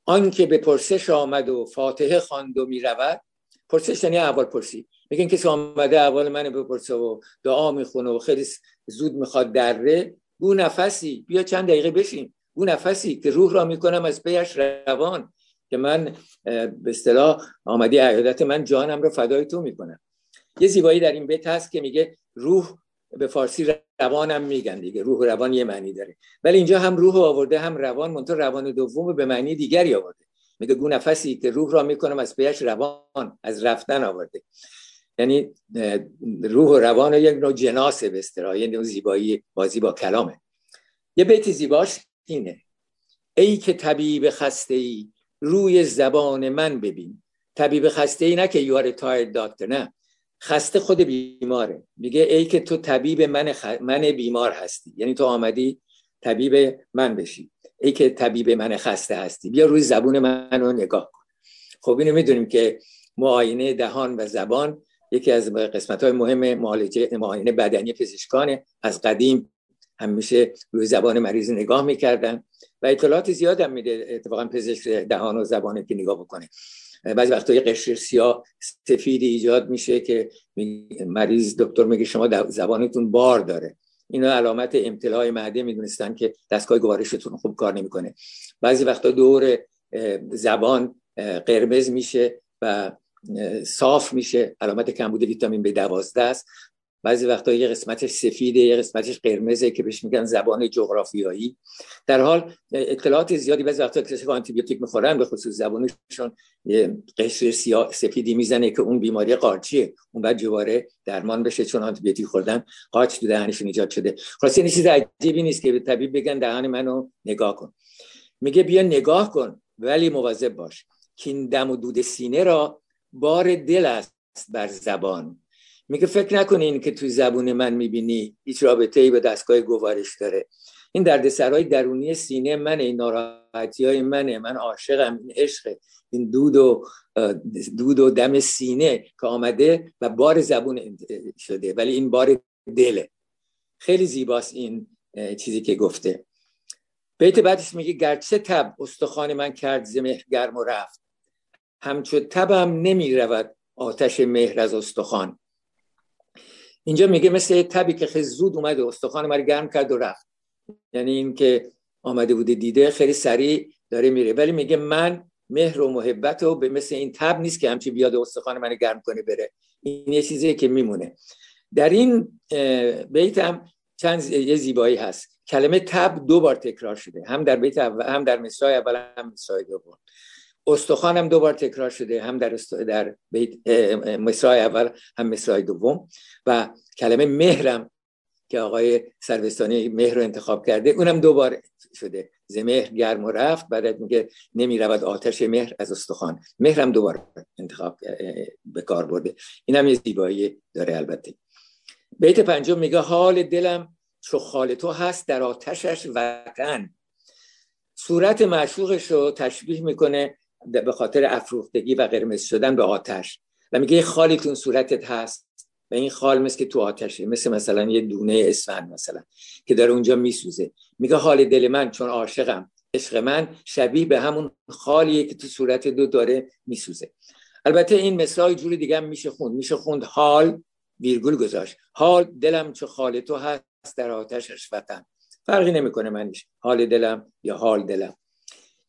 آن که به پرسش آمد و فاتحه خواند و می‌رود. پرسش یعنی اول پرسی. میگن کسی آمده اول من بپرسه و دعا می‌خونه و خیلی زود می‌خواد دره. گو نفسی. بیا چند دقیقه بشین. گو نفسی که روح را می‌کنم از پیش روان که من به اصطلاح آمدی عیادت من جانم رو فدای تو می‌کنم. یه زیبایی در این بیت هست که میگه روح به فارسی روانم میگن دیگه. روح و روان یه معنی داره. ولی اینجا هم روح آورده هم روان منتها روان دوم به معنی دیگری آورده. میگه گو نفسی که روح را می‌کنم از پیش روان از رفتن آورده. یعنی روح و روان یک نوع جناسه به اصطلاح نوع زیبایی بازی با کلامه. یه بیت زیباش اینه. ای که طبیب خسته ای روی زبان من ببین. طبیب خسته ای نه که یوار تایر داکتر نه. خسته خود بیماره. میگه ای که تو طبیب من, من بیمار هستی. یعنی تو آمدی طبیب من بشی. ای که طبیب من خسته هستی. بیا روی زبون من نگاه کن. خب اینو می‌دونیم که معاینه دهان و زبان یکی از قسمت های مهم معالجه معاینه بدنی پزشکانه. از قدیم همیشه روی زبان مریض نگاه می‌کردن و اطلاعات زیاد هم میده اتفاقا پزشک دهان و زبانه که نگاه بکنه. بعضی وقتا یه قشر سیاه سفیدی ایجاد میشه که مریض دکتر میگه شما زبانتون بار داره. اینا علامت امتلاع معده می‌دونستن که دستگاه گوارشتون خوب کار نمی‌کنه. بعضی وقتا دور زبان قرمز میشه و صاف میشه. علامت کمبود ویتامین B 12 است. بعضی وقتا یه قسمتش سفیده یه قسمتش قرمزه که بهش میگن زبان جغرافیایی. در حال اطلاعات زیادی بعضی وقتا کسی آنتی بیوتیک می‌خورن به خصوص زبانشون یه قشر سفیدی می‌زنه که اون بیماری قارچیه. اون بعد جواره درمان بشه چون آنتی بیوتیک خوردن قارچ تو دهنشون ایجاد شده. خلاص این چیز عجیبی نیست که به طبیب بگن دهن منو نگاه کن. میگه بیا نگاه کن ولی مواظب باش. که دم و دود سینه را بار دل است بر زبان. میگه فکر نکنین که توی زبون من می‌بینی هیچ رابطه ای به دستگاه گوارش داره. این دردسرهای درونی سینه من این ناراحتی های منه. من عاشقم این عشق این دود و دود و دم سینه که آمده و بار زبون شده ولی این بار دله. خیلی زیباست این چیزی که گفته. بیت بعدش میگه گرچه تب استخوان من کرد زمه گرم و رفت همچو تبم نمی رود آتش مهر از استخوان. اینجا میگه مثل تبی که خیلی زود اومده استخوان من گرم کرد و رفت. یعنی این که آمده بوده دیده خیلی سریع داره میره. ولی میگه من مهر و محبت و به مثل این تب نیست که همچی بیاد استخوان من گرم کنه بره. این یه چیزی که میمونه. در این بیت هم چند یه زیبایی هست. کلمه تب دو بار تکرار شده. هم در بیت اول هم در مصرع اول هم مصرع دوم. استخوان هم دو بار تکرار شده هم در در بیت مصرع اول هم مصرع دوم. و کلمه مهرم که آقای سروستانی مهر رو انتخاب کرده اونم دو بار شده زمهر گرم و رفت بعد میگه نمی رود آتش مهر از استخوان. مهرم دوبار انتخاب به کار برده. اینم یه زیبایی داره البته. بیت پنجم میگه حال دلم چو خال تو هست در آتشش وطن. صورت معشوقش رو تشبیه می‌کنه به خاطر افروختگی و قرمز شدن به آتش. و میگه خالیتون صورتت هست و این خال مثل که تو آتشه مثل مثلا یه دونه اسفند مثلا که داره اونجا میسوزه. میگه حال دل من چون عاشقم عشق من شبیه به همون خالیه که تو صورت دو داره میسوزه. البته این مثال جور دیگه میشه خوند. میشه خوند حال ویرگول گذاشت. حال دلم چه خال تو هست در آتشش وطن. فرقی نمی‌کنه منش حال دلم یا حال دلم.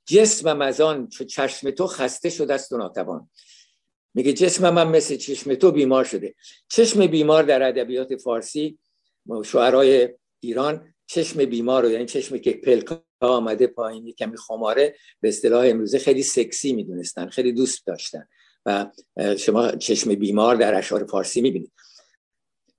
جسمم از آن چو چشم تو خسته شده است و ناتوان. میگه جسم من مثل چشم تو بیمار شده. چشم بیمار در ادبیات فارسی شعرهای ایران چشم بیمار رو یعنی چشم که پلکا آمده پایین کمی خماره به اصطلاح امروزه خیلی سکسی می‌دونستن خیلی دوست داشتن. و شما چشم بیمار در اشعار فارسی می‌بینید.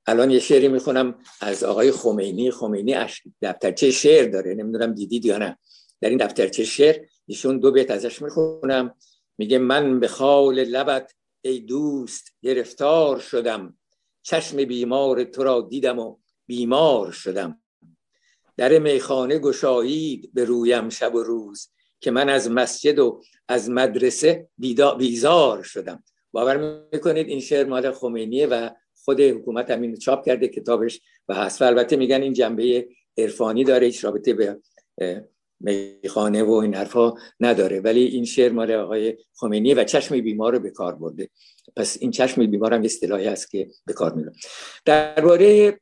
الان یه شعری می‌خونم از آقای خمینی خمینی دفترچه شعر داره. نمی‌دونم دیدید یا نه. در این دفترچه شعر ایشون دو بیت ازش می‌خونم. میگه من به خال لبت ای دوست گرفتار شدم. چشم بیمار تو را دیدم و بیمار شدم. در میخانه گشایید به رویم شب و روز که من از مسجد و از مدرسه بیزار شدم. باور می‌کنید این شعر مال خمینیه و خود حکومت همین چاپ کرده کتابش و هست و البته میگن این جنبه عرفانی داره هیچ رابطه به میخانه و این حرفا نداره. ولی این شعر مال آقای خمینی و چشم بیمار رو به کار برده. پس این چشم بیمار هم اصطلاحی هست که به کار میره. درباره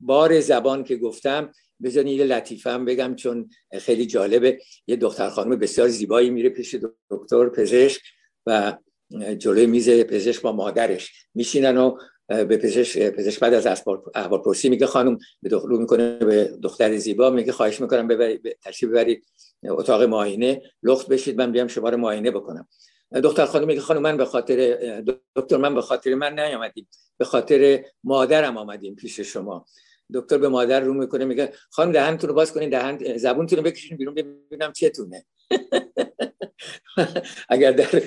بار زبان که گفتم بذارین یه لطیفه هم بگم چون خیلی جالبه. یه دختر خانم بسیار زیبایی میره پیش دکتر پزشک و جلوی میز پزشک با مادرش میشینن و به پزشک پزشک بعد از احوال پرسی میگه خانم به دختر می‌کنه به دختر زیبا میگه خواهش می‌کنم ببرید تشریف ببرید اتاق معاینه لخت بشید من بیام شما رو معاینه بکنم. دختر خانم میگه خانم من به خاطر دکتر من به خاطر من نیامدیم به خاطر مادرم آمدیم پیش شما. دکتر به مادر رو می‌کنه میگه خانم دهنتون رو باز کنین دهن زبونتون رو بکشین بیرون ببینم چتونه اگر در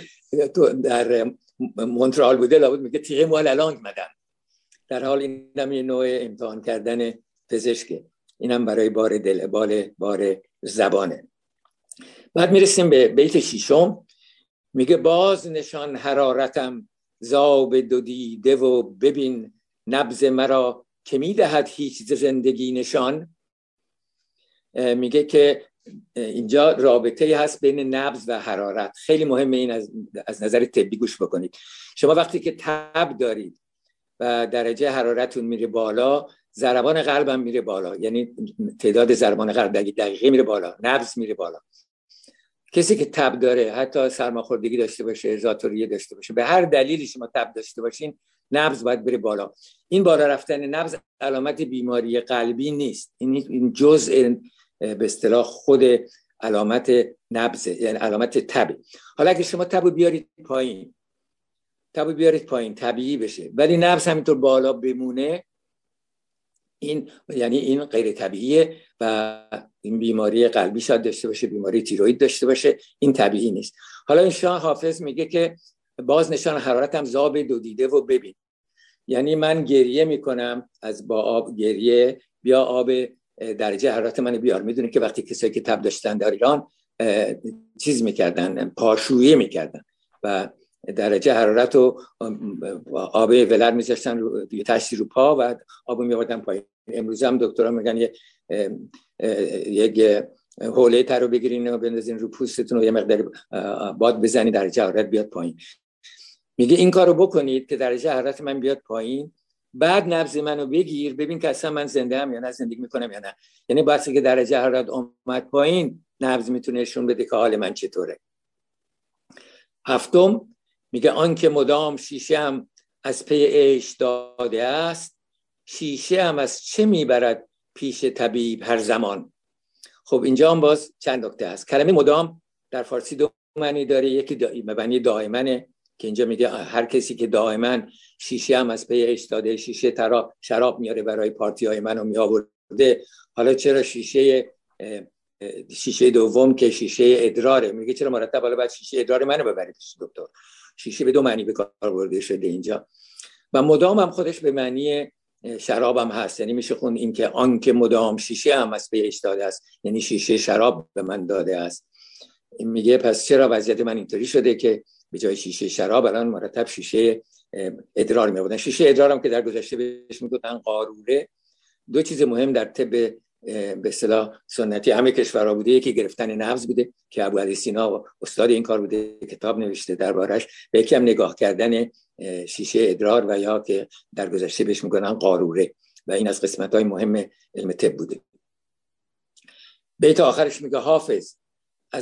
در مونترال بوده لابد میگه تیغه مال الان مدن. در حال اینم یه نوع امتحان کردن پزشکه اینم برای بار دل بال بار زبانه. بعد می‌رسیم به بیت شیشم میگه باز نشان حرارتم زاب دو دیده و ببین نبز مرا که می‌دهد هیچ زندگی نشان. میگه که اینجا رابطه هست بین نبز و حرارت. خیلی مهمه این از, از نظر طبی گوش بکنید. شما وقتی که تب دارید و درجه حرارتتون میره بالا ضربان قلبم میره بالا. یعنی تعداد ضربان قلب دقیقه میره بالا. نبز میره بالا. کسی که تب داره حتی سرماخوردگی داشته باشه زاتوریه داشته باشه به هر دلیلی شما تب داشته باشین نبز باید بره بالا. این بالا رفتن نبز علامت بیماری قلبی نیست. این جزء به اصطلاح خود علامت نبز یعنی علامت تب حالا اگه شما تب بیارید پایین. تب بیارید پایین طبیعی بشه. ولی نبز همینطور بالا بمونه این یعنی این غیر طبیعیه و این بیماری قلبی شاید داشته باشه بیماری تیروید داشته باشه این طبیعی نیست. حالا این شاه حافظ میگه که باز نشان حرارتم زاب دو دیده و ببین. یعنی من گریه می‌کنم از با آب گریه بیا آب درجه حرارت من بیار. می‌دونه که وقتی کسایی که تب داشتن در ایران چیز می‌کردن پاشویه می‌کردن و درجه حرارت و آب ولر میذاشتن رو تشتی رو پا و آب میوردن پایین. امروز هم دکترها میگن یه یک حوله تر رو بگیرین و بندازین رو پوستتون و یه مقدار باد بزنی درجه حرارت بیاد پایین. میگه این کارو بکنید که درجه حرارت من بیاد پایین. بعد نبض منو بگیر ببین که اصلا من زنده هم یا نه زندگی می‌کنم یا نه. یعنی باید که درجه حرارت اومد پایین نبض می‌تونه نشون بده که حال من چطوره. هفتم میگه آنکه مدام شیشه هم از پی عیش داده است شیشه هم از چه می‌برد پیش طبیب هر زمان؟ خب اینجا هم باز چند نکته هست. کلمه مدام در فارسی دو معنی داره یکی معنی دائمنه. که اینجا میگه هر کسی که دائما شیشه هم از پی داده شیشه ترا شراب میاره برای پارتی های منو میآورده. حالا چرا شیشه شیشه دوم که شیشه ادراره؟ میگه چرا مرتب؟ حالا بعد شیشه ادرار منو ببرید دکتر. شیشه به دو معنی به کار برده شده اینجا. و مدام هم خودش به معنی شراب هم هست. یعنی میشه خون این که آن که مدام شیشه هم از پیش داده است یعنی شیشه شراب به من داده است. این میگه پس چرا وضعیت من اینطوری شده که به جای شیشه شراب الان مرتب شیشه ادرار می بودن شیشه ادرار هم که در گذشته بهش می‌گفتن قاروره. دو چیز مهم در طب به اصطلاح سنتی همه کشورها بوده. یکی گرفتن نبض بوده که ابو علی سینا استاد این کار بوده کتاب نوشته دربارش. به یکی هم نگاه کردن شیشه ادرار و یا که در گذشته بهش میگن قاروره. و این از قسمت های مهم علم طب بوده. بیت آخرش میگه حافظ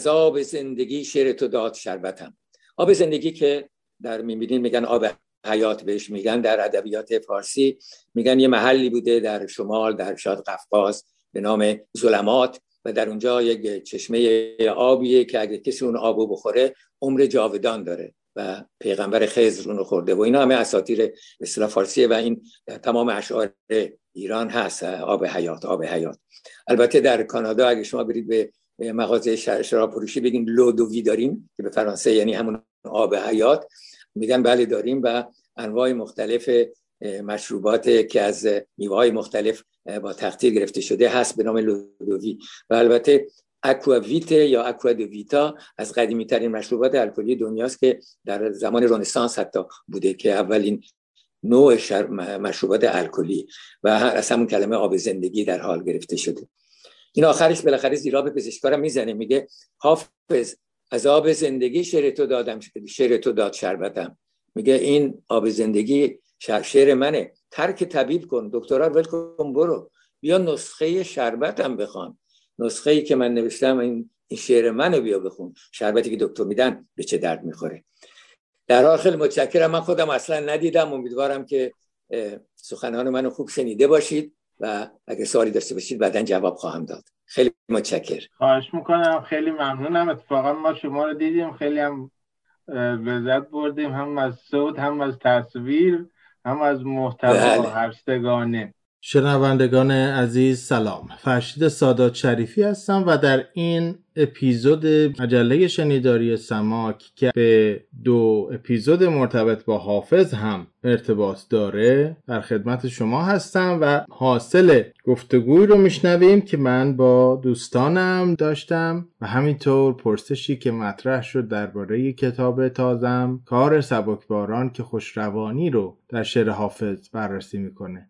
آب زندگی شعر تو داد شربتم. آب زندگی که در می‌بینین میگن آب حیات بهش میگن در ادبیات فارسی میگن یه محلی بوده در شمال در شاد قفقاز به نام ظلمات و در اونجا یک چشمه آبیه که اگه کسی اون آبو بخوره عمر جاودان داره و پیغمبر خضر اونو خورده و اینا همه اساطیر اصطلاح فارسیه و این تمام اشعار ایران هست آب حیات آب حیات. البته در کانادا اگه شما برید به مغازه شراب فروشی بگین لودوی داریم که به فرانسه یعنی همون آب حیات. میگن بله داریم و انواع مختلف مشروبات که از میوه های مختلف با تقطیر گرفته شده هست به نام لودوی و البته اکواویت یا اکوا از قدیمی ترین مشروبات الکلی دنیاست که در زمان رنسانس حتی بوده که اولین نوع مشروبات الکلی و از همون کلمه آب زندگی در حال گرفته شده. این آخرش بالاخره زیرا به پزشکارم می‌زنه میگه حافظ از آب زندگی شعر تو دادم شعر تو داد شربتم. میگه این آب زندگی شعر منه. ترک طبیب کن دکترا ول کن برو. بیا نسخه شربتم بخوان. نسخه ای که من نوشتم این این شعر منو بیا بخون. شربتی که دکتر میدن به چه درد می‌خوره. در خیلی متشکرم. من خودم اصلا ندیدم. امیدوارم که سخنان منو خوب شنیده باشید. و اگه سوالی داشته باشید بعدا جواب خواهم داد. خیلی متشکر خواهش می‌کنم. خیلی ممنونم. اتفاقا ما شما رو دیدیم. خیلی هم لذت بردیم. هم از صوت هم از تصویر هم از محتوا بله. هرستگانه شنوندگان عزیز سلام. فرشید سادات شریفی هستم و در این اپیزود مجله شنیداری سماک که به دو اپیزود مرتبط با حافظ هم ارتباط داره در خدمت شما هستم و حاصل گفتگوی رو میشنویم که من با دوستانم داشتم و همینطور پرسشی که مطرح شد درباره کتاب تازم کار سبکباران که خوشروانی رو در شعر حافظ بررسی می‌کنه.